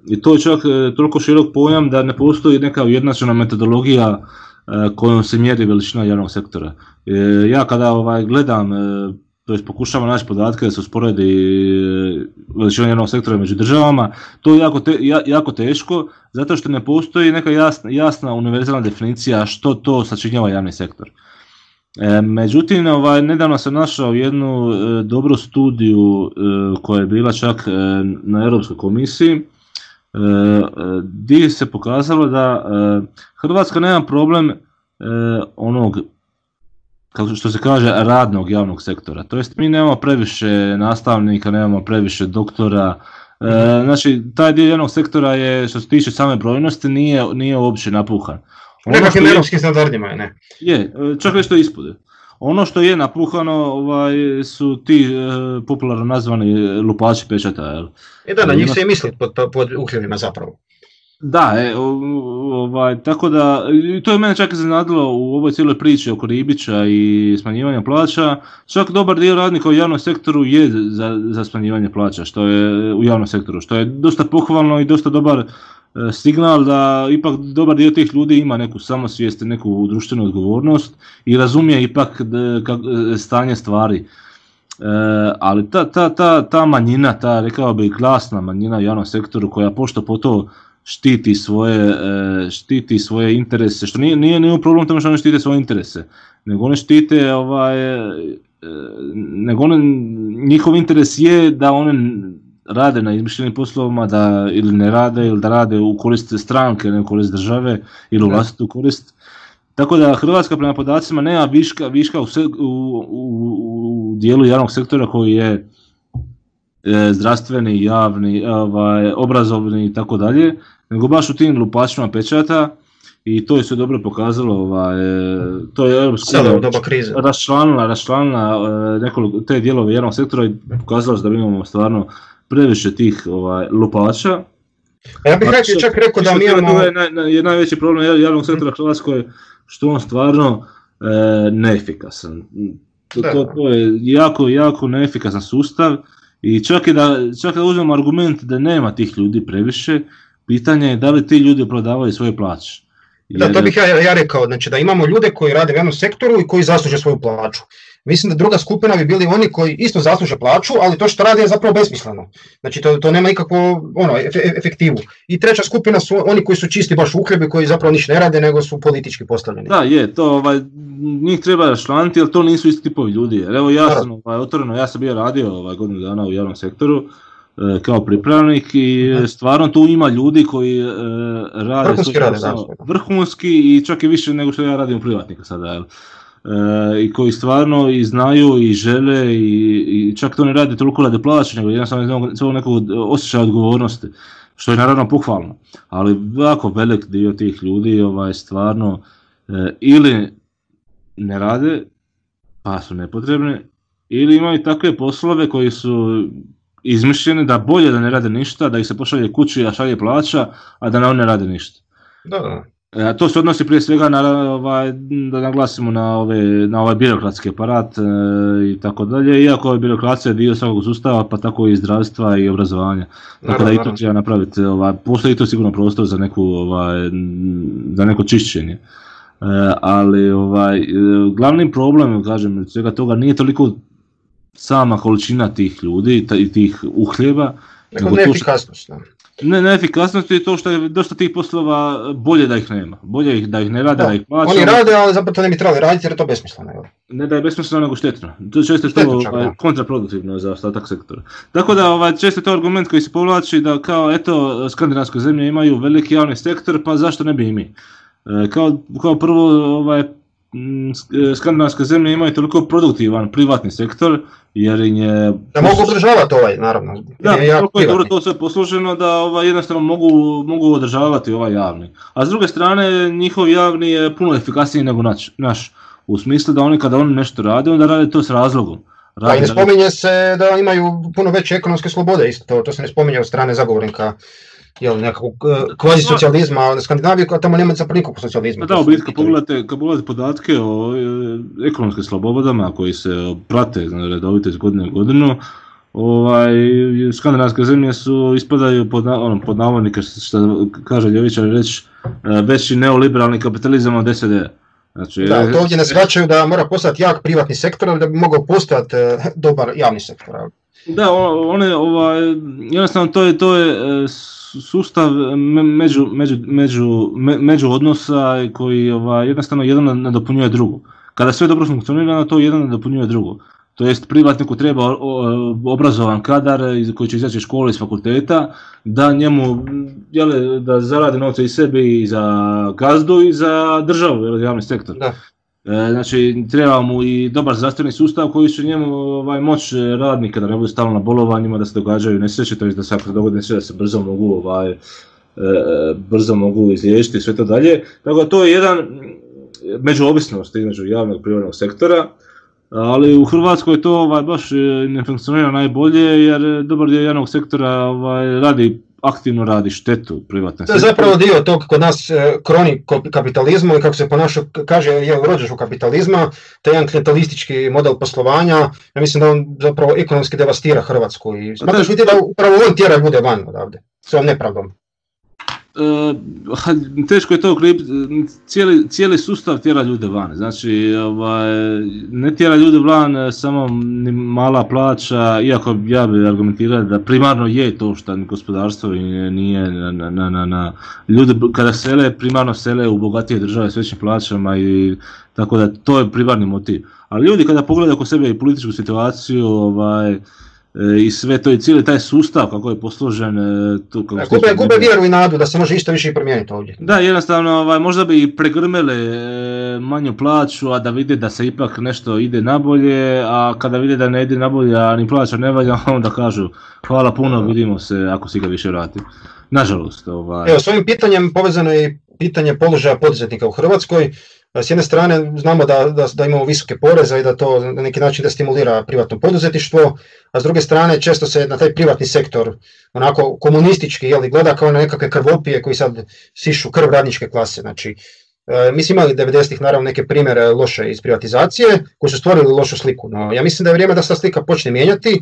I to je čak e, toliko širok pojam da ne postoji neka ujednačena metodologija e, kojom se mjeri veličina javnog sektora. Ja kada ovaj, gledam, to jest pokušavam naći podatke da se usporedi veličina javnog sektora među državama, to je jako, te, jako teško zato što ne postoji neka jasna, jasna univerzalna definicija što to sačinjava javni sektor. E, međutim, ovaj, nedavno sam našao jednu e, dobru studiju e, koja je bila čak na Europskoj komisiji, gdje se pokazalo da Hrvatska nema problem onog kako što se kaže radnog javnog sektora. To jest mi nemamo previše nastavnika, nemamo previše doktora. E, znači taj dio javnog sektora je što se tiče same brojnosti nije, nije uopće napuhan. Ono Nekakvim europskim standardima je, ne? Je, čak nešto ispod. Ono što je napuhano ovaj, su ti e, popularno nazvani lupači pečata. Jel? E da, na njih se i misli pod, pod uhljebima zapravo. Da, e, ovaj, tako da, to je mene čak iznenadilo u ovoj cijeloj priči oko Ribića i smanjivanja plaća. Čak dobar dio radnika u javnom sektoru je za, za smanjivanje plaća, što je u javnom sektoru, što je dosta pohvalno i dosta dobar E, signal da ipak dobar dio tih ljudi ima neku samosvijest, neku društvenu odgovornost i razumije ipak e, stanje stvari. E, ali ta, ta, ta, ta manjina, ta rekao bih glasna manjina u javnom sektoru koja pošto po to štiti svoje, e, štiti svoje interese, što nije, nije, nije problem tome što oni štite svoje interese, nego oni štite ovaj, nego one, njihov interes je da one rade na izmišljenim poslovima, da ili ne rade, ili da rade u korist stranke, ne u korist države, ili u vlastitu korist. Tako da Hrvatska prema podacima nema viška, viška u, u, u, dijelu javnog sektora koji je e, zdravstveni, javni, ovaj, obrazovni i tako dalje, nego baš u tim lupačima pečata i to je sve dobro pokazalo, ovaj, to je Europska raščlanila, raščlanila e, nekoliko te dijelove javnog sektora i pokazalo se da imamo stvarno previše tih ovaj, lupača. Ja bih rekao, čak rekao da mi imamo... Je, naj, je najveći problem javnog sektora Hrvatskoj što on stvarno e, neefikasan. To, to, to, je jako, jako neefikasan sustav i čak i da, čak da uzmemo argument da nema tih ljudi previše, pitanje je da li ti ljudi prodavaju svoje plaće. Da, to bih ja, ja rekao, znači da imamo ljude koji rade u jednom sektoru i koji zasluže svoju plaću. Mislim da druga skupina bi bili oni koji isto zasluže plaću, ali to što rade je zapravo besmisleno. Znači to, to nema nikakvu ono, efektivu. I treća skupina su oni koji su čisti baš uhljebi, koji zapravo ništa ne rade, nego su politički postavljeni. Da, je, to ovaj, njih treba šlanti, ali to nisu isti tipovi ljudi. Jer evo ja sam ovaj, otvoreno, ja sam bio radio ovaj, godinu dana u javnom sektoru, e, kao pripravnik i stvarno tu ima ljudi koji e, rade vrhunski, rade, vrhunski i čak i više nego što ja radim u privatnika sada. E, i koji stvarno i znaju i žele i, i čak to ne rade toliko rade plaće, nego jednostavno iz nekog osjećaja odgovornosti, što je naravno pohvalno. Ali jako velik dio tih ljudi ovaj, stvarno e, ili ne rade, pa su nepotrebne, ili imaju takve poslove koji su izmišljeni da bolje da ne rade ništa, da ih se pošalje kući, a šalje plaća, a da na ne rade ništa. Da, da. E, to se odnosi prije svega na, ovaj, da naglasimo na, ove, na ovaj birokratski aparat e, i tako dalje, iako je birokracija dio svakog sustava, pa tako i zdravstva i obrazovanja. Tako da i to treba napraviti, ovaj, postoji to sigurno prostor za, neku, ovaj, za neko čišćenje. E, ali ovaj, e, glavni problem, kažem, svega toga nije toliko sama količina tih ljudi i tih uhljeba, nego neefikasnost. Ne, neefikasnost je to što je dosta tih poslova bolje da ih nema. Bolje ih, da ih ne rade, da, ih plaća. Oni rade, ali zapravo to ne bi trebali raditi jer je to besmisleno. Jel? Ne da je besmisleno, nego štetno. To je često to ovaj, kontraproduktivno za ostatak sektora. Tako da ovaj, često to argument koji se povlači da kao eto skandinavske zemlje imaju veliki javni sektor, pa zašto ne bi i mi? E, kao, kao prvo ovaj, skandinavske zemlje imaju toliko produktivan privatni sektor jer je... Da mogu održavati ovaj, naravno. Da, je toliko je dobro to sve posluženo da ovaj, jednostavno mogu, mogu održavati ovaj javni. A s druge strane, njihov javni je puno efikasniji nego naš. naš u smislu da oni kada oni nešto rade, onda rade to s razlogom. Rade, pa i ne spominje se da imaju puno veće ekonomske slobode, isto to, to se ne spominje od strane zagovornika jel, nekakvog e, kvazi socijalizma na Skandinaviji, a tamo nema zapravo nikakvog socijalizma. Da, u kad pogledate, kad pogledate podatke o e, ekonomskim slobodama koji se prate redovito iz godine u godinu, ovaj, skandinavske zemlje su ispadaju pod, ono, pod navodnike što kaže Ljevićar reći e, veći neoliberalni kapitalizam od SED. Znači, da, to ovdje ne shvaćaju da mora postati jak privatni sektor da bi mogao postojati dobar javni sektor. Da, one, ovaj, jednostavno to je, to je sustav među, među, među, među odnosa koji ovaj, jednostavno jedan nadopunjuje drugo. Kada sve dobro funkcionira, to jedan nadopunjuje drugo. To jest privatniku treba obrazovan kadar koji će izaći iz škole iz fakulteta, da njemu jele, da zaradi novce i sebi i za gazdu i za državu, javni sektor. Da. E, znači, treba mu i dobar zdravstveni sustav koji će njemu ovaj, moć radnika da ne bude stalno na bolovanjima, da se događaju nesreće, to je da se ako dogodi nesreće da se brzo mogu ovaj, e, brzo mogu izliječiti i sve to dalje. Tako to je jedan međuovisnost između javnog i privatnog sektora, ali u Hrvatskoj to ovaj, baš ne funkcionira najbolje jer dobar dio javnog sektora ovaj, radi aktivno radi štetu privatne To je zapravo dio tog kod nas e, kroni kapitalizmu i kako se ponaša, kaže je rođeš u kapitalizma, to je jedan klijentalistički model poslovanja, ja mislim da on zapravo ekonomski devastira Hrvatsku i smatraš da upravo on tjera ljude van odavde, s ovom nepravdom. Uh, teško je to cijeli, cijeli sustav tjera ljude van, znači ovaj, ne tjera ljude van e, samo ni mala plaća, iako ja bi argumentirao da primarno je to što gospodarstvo nije na, na, na, na, ljude kada sele, primarno sele u bogatije države s većim plaćama i tako da to je primarni motiv. Ali ljudi kada pogledaju oko sebe i političku situaciju, ovaj, E, i sve to i cijeli taj sustav kako je posložen. E, tu, kako gube, gube vjeru i nadu da se može isto više i promijeniti ovdje. Da, jednostavno ovaj, možda bi i pregrmele e, manju plaću, a da vide da se ipak nešto ide nabolje, a kada vide da ne ide nabolje, a ni plaća ne valja, (laughs) onda kažu hvala puno, vidimo se ako si ga više vrati. Nažalost. Ovaj... Evo, s ovim pitanjem povezano je pitanje položaja poduzetnika u Hrvatskoj. S jedne strane znamo da, da, da imamo visoke poreze i da to na neki način destimulira privatno poduzetništvo, a s druge strane često se na taj privatni sektor onako komunistički jeli, gleda kao na nekakve krvopije koji sad sišu krv radničke klase. Znači, e, mi smo imali 90-ih naravno neke primjere loše iz privatizacije koji su stvorili lošu sliku, no ja mislim da je vrijeme da se ta slika počne mijenjati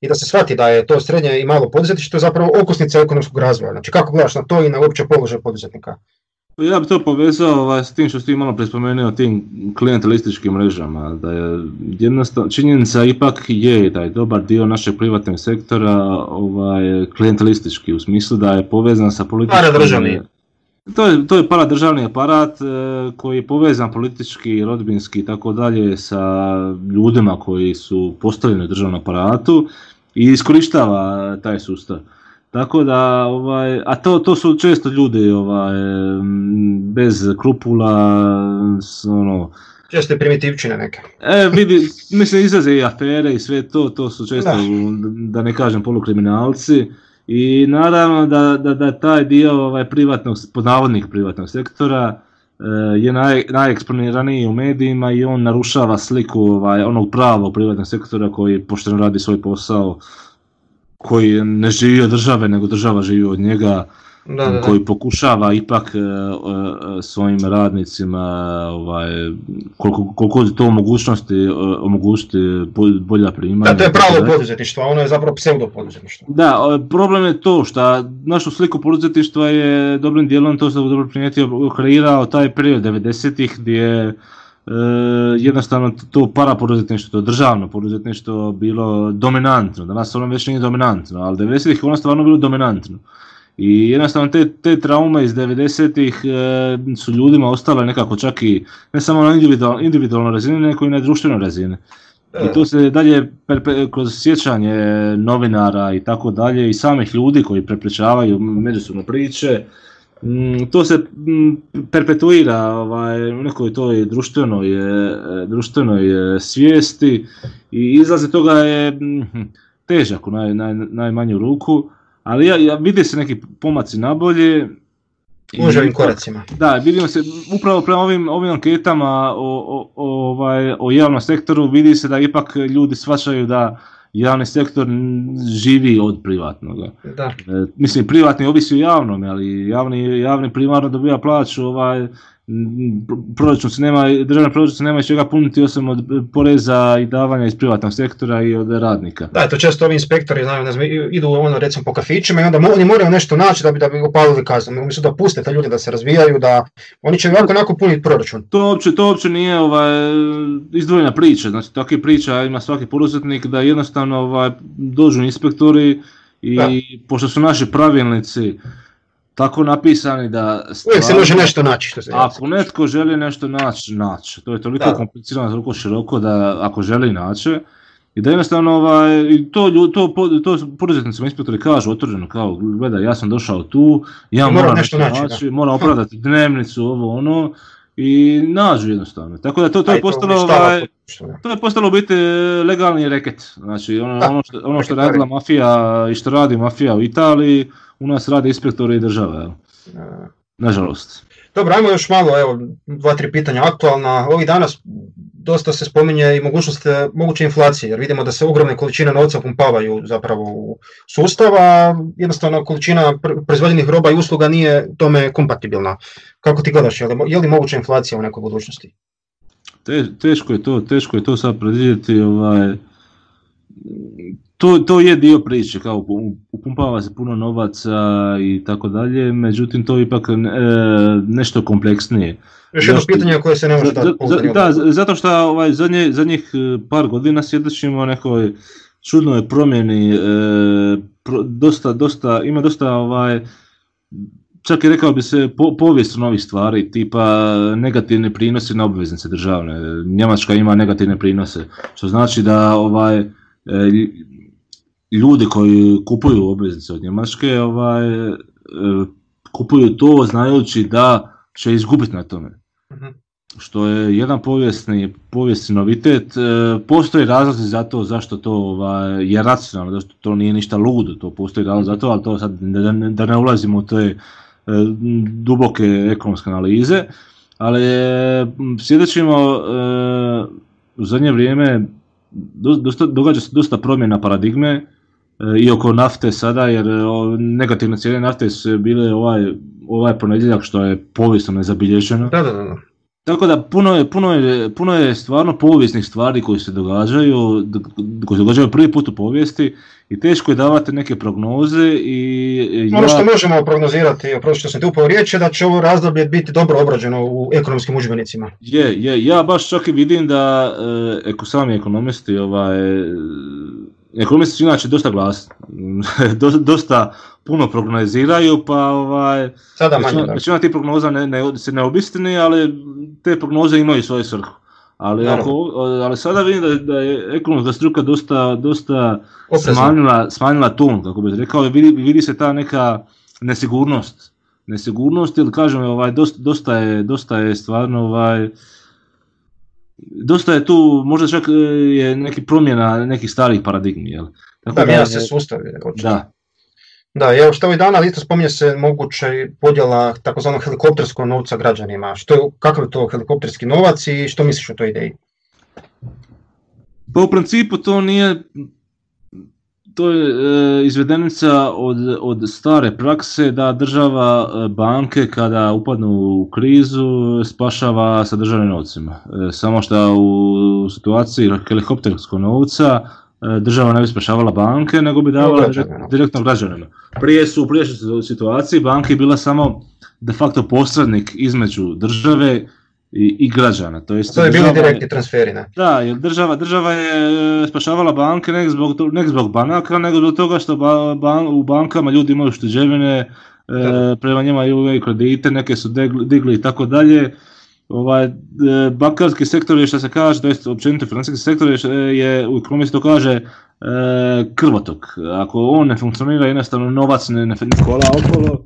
i da se shvati da je to srednje i malo poduzetništvo zapravo okosnica ekonomskog razvoja. Znači kako gledaš na to i na uopće položaj poduzetnika? Ja bih to povezao ovaj, s tim što ste malo prespomenuo tim klijentelističkim mrežama, da je jednostavno, činjenica ipak je da je dobar dio našeg privatnog sektora ovaj, klijentelistički u smislu da je povezan sa političkim... Paradržavni. To je, to je paradržavni aparat e, koji je povezan politički, rodbinski i tako dalje sa ljudima koji su postavljeni u državnom aparatu i iskorištava taj sustav. Tako da, ovaj, a to, to su često ljudi ovaj, bez krupula, ono... Često je primitivčine neke. E, vidi, mislim, izlaze i afere i sve to, to su često, da, ne kažem, polukriminalci. I naravno da, da, da taj dio ovaj, privatnog, podnavodnik privatnog sektora, eh, je naj, najeksponiraniji u medijima i on narušava sliku ovaj, onog pravog privatnog sektora koji pošteno radi svoj posao koji ne živi od države, nego država živi od njega, da, koji pokušava ipak e, e, svojim radnicima ovaj, koliko, koliko je to mogućnosti e, omogućiti bolja primanja. Da, to je pravo poduzetništvo, ono je zapravo pseudo poduzetništvo. Da, problem je to što našu sliku poduzetništva je dobrim dijelom, to sam dobro primijetio, kreirao taj period 90-ih gdje E, jednostavno to para poduzetništvo, to državno poduzetništvo bilo dominantno. Danas ono već nije dominantno, ali 90-ih ono stvarno bilo dominantno. I jednostavno te, te traume iz 90-ih e, su ljudima ostale nekako čak i ne samo na individual, individualnoj razini, nego i na društvenoj razini. I to se dalje kroz sjećanje novinara i tako dalje i samih ljudi koji prepričavaju međusobno priče, to se mm, perpetuira ovaj, u nekoj toj društvenoj, društvenoj svijesti i izlaze toga je mm, težak u naj, naj, najmanju ruku, ali ja, ja vidi se neki pomaci nabolje. Može ovim koracima. Da, vidimo se upravo prema ovim, ovim anketama o, o, ovaj, o javnom sektoru vidi se da ipak ljudi shvaćaju da javni sektor živi od privatnog. Da. E, mislim, privatni ovisi o javnom, ali javni, javni primarno dobija plaću, ovaj, proračun se nema, državni proračun se nema čega puniti osim od poreza i davanja iz privatnog sektora i od radnika. Da, to često ovi inspektori znaju, ne znam, idu ono recimo po kafićima i onda oni moraju nešto naći da bi da bi opalili kaznu. Umjesto da puste te ljude da se razvijaju, da oni će ovako onako puniti proračun. To uopće, to uopće nije ovaj, izdvojena priča, znači takve priča ima svaki poduzetnik da jednostavno ovaj, dođu inspektori i pošto su naši pravilnici tako napisani da... Uvijek se može nešto naći. Što se ako netko želi nešto naći, naći. To je toliko da. komplicirano, toliko široko da ako želi naći, i da jednostavno ovaj, to, to, to, poduzetnicima inspektori kažu otvoreno kao gledaj ja sam došao tu, ja moram nešto naći, naći moram opravdati (laughs) dnevnicu, ovo ono i nađu jednostavno. Tako da to, to je postalo ovaj, to je postalo biti legalni reket. Znači ono, ono što, ono što radila mafija i što radi mafija u Italiji, u nas rade inspektori i države. Nažalost. Dobro, ajmo još malo, evo, dva, tri pitanja aktualna. Ovih danas dosta se spominje i mogućnost e, moguće inflacije, jer vidimo da se ogromne količine novca pumpavaju zapravo u sustav, a jednostavno količina proizvedenih roba i usluga nije tome kompatibilna. Kako ti gledaš, je li, je li moguća inflacija u nekoj budućnosti? teško je to, teško je to sad predvidjeti, ovaj, to, to je dio priče, kao upumpava se puno novaca i tako dalje, međutim to je ipak e, nešto kompleksnije. Još jedno pitanje koje se ne može dati Da, zato što ovaj, zadnje, zadnjih e, par godina svjedočimo nekoj čudnoj promjeni, e, dosta, dosta, ima dosta ovaj, čak i rekao bi se po, povijest novih stvari, tipa negativni prinosi na obveznice državne. Njemačka ima negativne prinose, što znači da ovaj, ljudi koji kupuju obveznice od Njemačke ovaj, e, kupuju to znajući da će izgubiti na tome. Mhm. Što je jedan povijesni, povijesni novitet. E, postoji razlozi za to zašto to ovaj, je racionalno, zašto to nije ništa ludo, to postoji razlog za to, ali to sad da, da ne ulazimo u te E, duboke ekonomske analize, ali svjedočimo e, u zadnje vrijeme dosta, događa se dosta promjena paradigme e, i oko nafte sada, jer negativne cijene nafte su bile ovaj, ovaj ponedjeljak što je povijesno nezabilježeno. Da, da, da. Tako da puno je, puno, je, puno je stvarno povijesnih stvari koji se događaju, koji se događaju prvi put u povijesti i teško je davati neke prognoze i... Ono što možemo prognozirati, oprosti što sam te upao riječ, je da će ovo razdoblje biti dobro obrađeno u ekonomskim udžbenicima. Je, je, ja baš čak i vidim da e, sami ekonomisti ovaj, ekonomisti su inače dosta glasni, (laughs) dosta puno prognoziraju, pa ovaj, Sada manje, većina tih prognoza ne, ne, se ne obistini, ali te prognoze imaju svoju svrhu. Ali, ako, ali sada vidim da, da je ekonomska struka dosta, dosta smanjila, smanjila ton, kako bih rekao, vidi, vidi se ta neka nesigurnost. Nesigurnost, ili kažem, ovaj, dosta, dosta, je, dosta je stvarno ovaj, dosta je tu, možda čak e, je neki promjena nekih starih paradigmi. Jel? Tako da, da se sustav. Da. Da, evo što ovih dana isto spominje se moguće podjela takozvanog helikopterskog novca građanima. Što, kakav je to helikopterski novac i što misliš o toj ideji? Pa u principu to nije to je e, izvedenica od, od stare prakse da država e, banke kada upadnu u krizu spašava sa državnim novcima. E, samo što u situaciji helikopterskog novca država ne bi spašavala banke, nego bi davala direktno građanima. Prije su u priješnjoj situaciji banke bila samo de facto posrednik između države i, i građana. To, jest, to je bili direktni transferi, ne? Da, jer država, država je e, spašavala banke ne zbog, ne zbog banaka, nego zbog toga što ba, u bankama ljudi imaju šteđevine, e, prema njima imaju kredite, neke su digli i tako dalje. Ovaj, e, bankarski sektor je što se kaže, to jest općenito financijski sektor je, je u ekonomiji to kaže e, krvotok. Ako on ne funkcionira, jednostavno novac ne, ne kola okolo,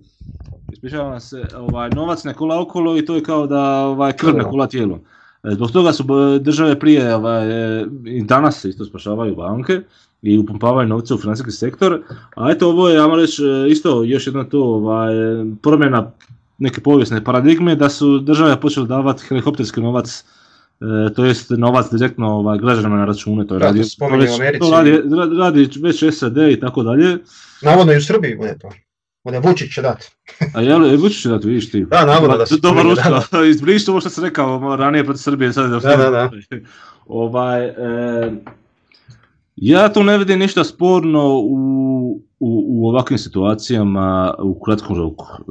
ispričavam se, ovaj, novac ne kola okolo i to je kao da ovaj, krv ne kola tijelo. E, zbog toga su države prije, ovaj, i danas se isto spašavaju banke i upumpavaju novce u financijski sektor, a eto ovo je, ja reći, isto još jedna to ovaj, promjena neke povijesne paradigme da su države počele davati helikopterski novac E, to jest novac direktno ovaj, građanima na račune, to, radi, to, već, to radi, radi već SAD i tako dalje. Navodno i u Srbiji bude to. Bude Vučić će dati. A je Vučić će dati, vidiš ti. Da, navodno da se Dobar usko, (laughs) izbriši ovo što sam rekao ranije protiv Srbije. Sad da, da, da. ovaj, e, ja tu ne vidim ništa sporno u, u, u ovakvim situacijama u kratkom roku. E,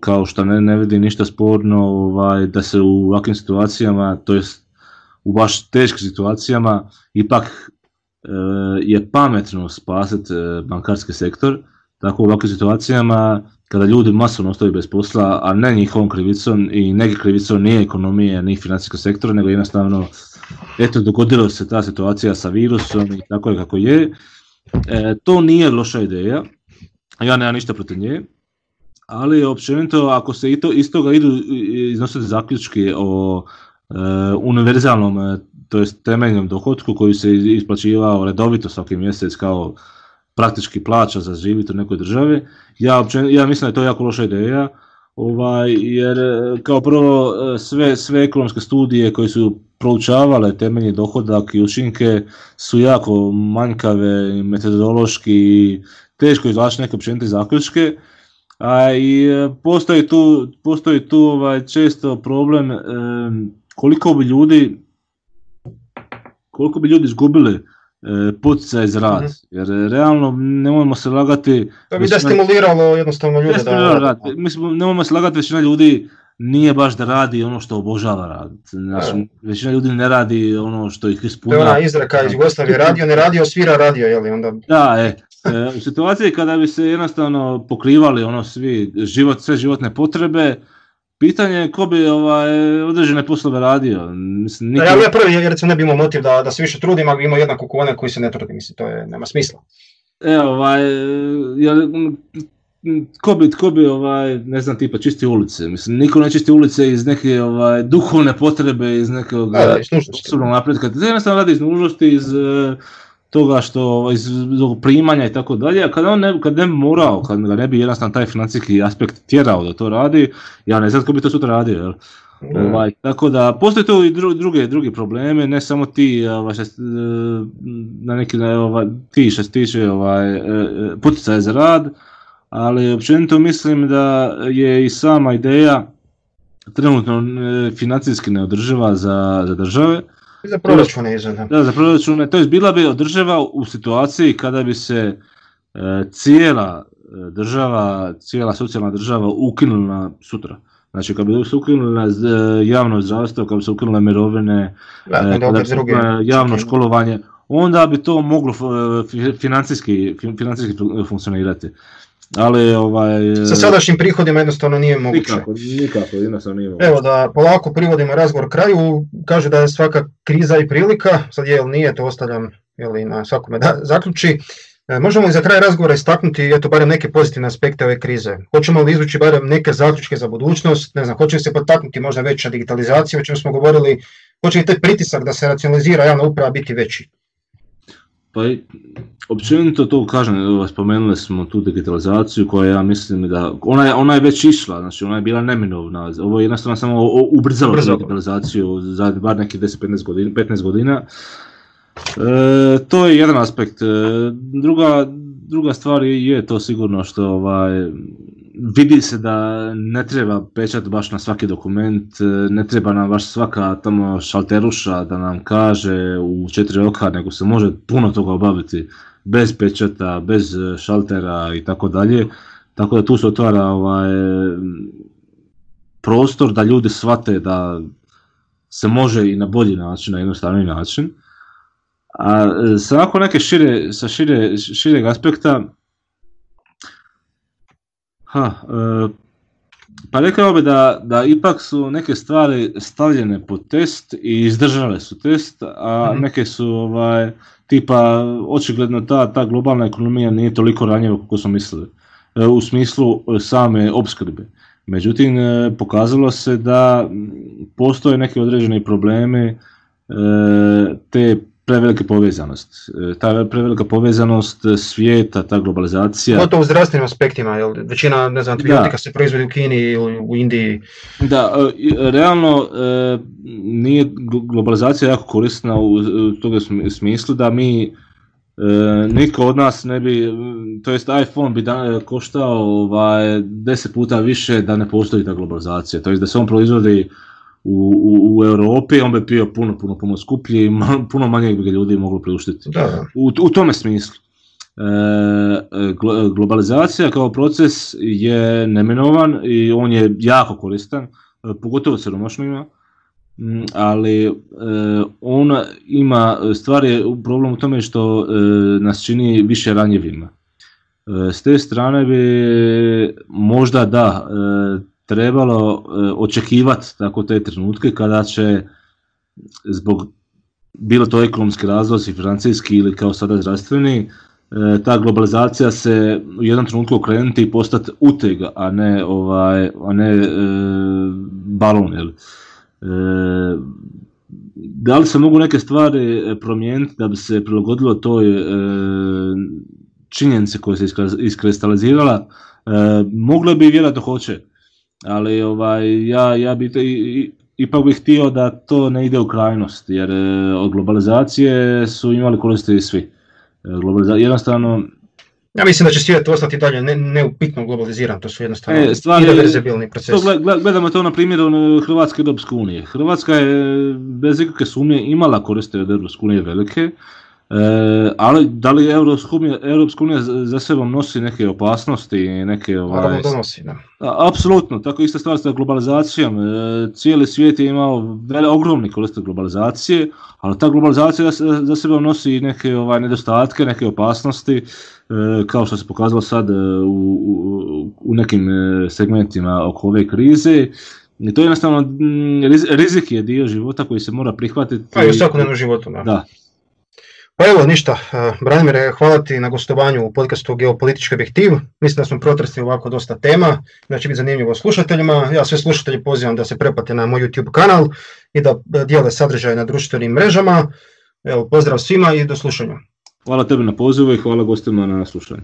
kao što ne, ne vidim ništa sporno ovaj, da se u ovakvim situacijama, to jest u baš teškim situacijama, ipak e, je pametno spasiti e, bankarski sektor tako u ovakvim situacijama, kada ljudi masovno ostaju bez posla, a ne njihovom krivicom i neki krivicom nije ekonomije, ni financijskog sektora, nego jednostavno, eto, dogodilo se ta situacija sa virusom i tako je kako je. E, to nije loša ideja, ja nemam ništa protiv nje, ali općenito ako se i to, iz toga idu iznositi zaključki o e, univerzalnom, e, to jest temeljnom dohodku koji se isplaćivao redovito svaki mjesec kao praktički plaća za živjeti u nekoj državi. Ja, ja mislim da je to jako loša ideja, ovaj, jer e, kao prvo e, sve, sve ekonomske studije koje su proučavale temeljni dohodak i učinke su jako manjkave metodološki i teško izvlačiti neke općenite zaključke. A i e, postoji tu, postoji tu ovaj, često problem koliko bi ljudi koliko bi ljudi izgubili poticaj za rad. Mhm. Jer realno nemojmo se lagati... To bi da stimuliralo jednostavno ljude da... Rad. Mislim, nemojmo se lagati, većina ljudi nije baš da radi ono što obožava raditi. Znači, većina ljudi ne radi ono što ih ispunja. To je ona izreka iz Jugoslavije, radio, ne radio, svira radio, jeli onda... Da, e, e, u situaciji kada bi se jednostavno pokrivali ono svi život, sve životne potrebe, Pitanje je ko bi ovaj, određene poslove radio. Mislim, niko... Ja, ja prvi jer ne bi imao motiv da, da se više trudim, ali bi imao jednako kao koji se ne trudi, mislim, to je, nema smisla. E, ovaj, ja, ko bi, ko bi ovaj, ne znam, tipa čisti ulice. Mislim, niko ne čisti ulice iz neke ovaj, duhovne potrebe, iz nekog osobnog napretka. To jednostavno radi iz nužnosti, iz toga što iz primanja i tako dalje, a kad on ne, kad ne morao, kad ga ne bi jednostavno taj financijski aspekt tjerao da to radi, ja ne znam tko bi to sutra radio, jel? Ovaj, tako da postoje tu i druge, drugi probleme, ne samo ti ovaj, e, na neki ovaj, ti što se tiče ovaj, e, e, poticaje za rad, ali općenito mislim da je i sama ideja trenutno financijski neodrživa za, za države. Za proračune Da, za proračune. To je bila bi održava u situaciji kada bi se e, cijela e, država, cijela socijalna država ukinula sutra. Znači kad bi se ukinula e, javno zdravstvo, kad bi se ukinule mirovine, kada bi se javno školovanje, onda bi to moglo financijski, financijski funkcionirati. Ali ovaj... Sa sadašnjim prihodima jednostavno nije moguće. Nikako, nikako, jednostavno nije moguće. Evo da polako privodimo razgovor kraju, kaže da je svaka kriza i prilika, sad je li nije, to ostavljam jel, na svakome da zaključi. E, možemo li za kraj razgovora istaknuti eto, barem neke pozitivne aspekte ove krize? Hoćemo li izvući barem neke zaključke za budućnost? Ne znam, hoće li se potaknuti možda veća digitalizacija, o čemu smo govorili, hoće li taj pritisak da se racionalizira javna uprava biti veći? Pa općenito to kažem, spomenuli smo tu digitalizaciju koja ja mislim da, ona je, ona je već išla, znači ona je bila neminovna, ovo je jednostavno samo ubrzalo digitalizaciju za bar nekih 10-15 godina. 15 godina. E, to je jedan aspekt. E, druga, druga stvar je to sigurno što ovaj, vidi se da ne treba pečat baš na svaki dokument, e, ne treba nam baš svaka tamo šalteruša da nam kaže u četiri oka, nego se može puno toga obaviti bez pečata, bez šaltera i tako dalje. Tako da tu se otvara ovaj, prostor da ljudi shvate da se može i na bolji način, na jednostavniji način. A e, svako neke šire, sa šire, šireg aspekta, Ha, e, pa rekao bi da, da ipak su neke stvari stavljene pod test i izdržale su test, a mhm. neke su ovaj, tipa očigledno ta, ta globalna ekonomija nije toliko ranjiva kako smo mislili e, u smislu same opskrbe. Međutim, e, pokazalo se da postoje neke određeni problemi te prevelike povezanost. E, ta prevelika povezanost svijeta, ta globalizacija. to u zdravstvenim aspektima, jel? većina ne znam, antibiotika se proizvodi u Kini i u Indiji. Da, e, realno e, nije globalizacija jako korisna u toga smislu da mi niko od nas ne bi, to jest iPhone bi da, koštao ovaj, deset puta više da ne postoji ta globalizacija, to jest da se on proizvodi u, u, u Europi, on bi bio puno, puno, puno skuplji i puno manje bi ga ljudi moglo priuštiti. Da. U, u tome smislu. E, globalizacija kao proces je neminovan i on je jako koristan, e, pogotovo siromašnima, ali e, on ima, stvar je problem u tome što e, nas čini više ranjivima. E, s te strane bi možda da, trebalo e, očekivati tako te trenutke kada će zbog bilo to ekonomski razlozi, financijski ili kao sada zdravstveni, e, ta globalizacija se u jednom trenutku okrenuti i postati utega, a ne, ovaj, a ne e, balon. Jel? da li se mogu neke stvari promijeniti da bi se prilagodilo toj činjenici koja se iskristalizirala? Moglo bi vjerojatno hoće ali ovaj, ja, ja bi to, ipak bih htio da to ne ide u krajnost, jer e, od globalizacije su imali koristi svi. E, jednostavno... Ja mislim da će svijet ostati dalje ne, neupitno globaliziran, to su jednostavno e, stvari, irreverzibilni procesi. gledamo to na primjeru Hrvatske i Europske unije. Hrvatska je bez ikakve sumnje imala koristi od Europske unije velike, E, ali da li Europska unija, Europska unija za sobom nosi neke opasnosti, neke ovaj... donosi, da. Apsolutno, tako ista stvar sa globalizacijom. E, cijeli svijet je imao vele, ogromni koriste globalizacije, ali ta globalizacija za sobom nosi neke ovaj, nedostatke, neke opasnosti, e, kao što se pokazalo sad e, u, u, u nekim e, segmentima oko ove krize. I to je jednostavno, rizik je dio života koji se mora prihvatiti. Pa i u svakodnevnom životu, da. da. Pa evo ništa, e, Branimir, hvala ti na gostovanju u podcastu Geopolitički objektiv. Mislim da smo protresli ovako dosta tema, da će biti zanimljivo slušateljima. Ja sve slušatelji pozivam da se preplate na moj YouTube kanal i da dijele sadržaj na društvenim mrežama. Evo, pozdrav svima i do slušanja. Hvala tebi na pozivu i hvala gostima na slušanju.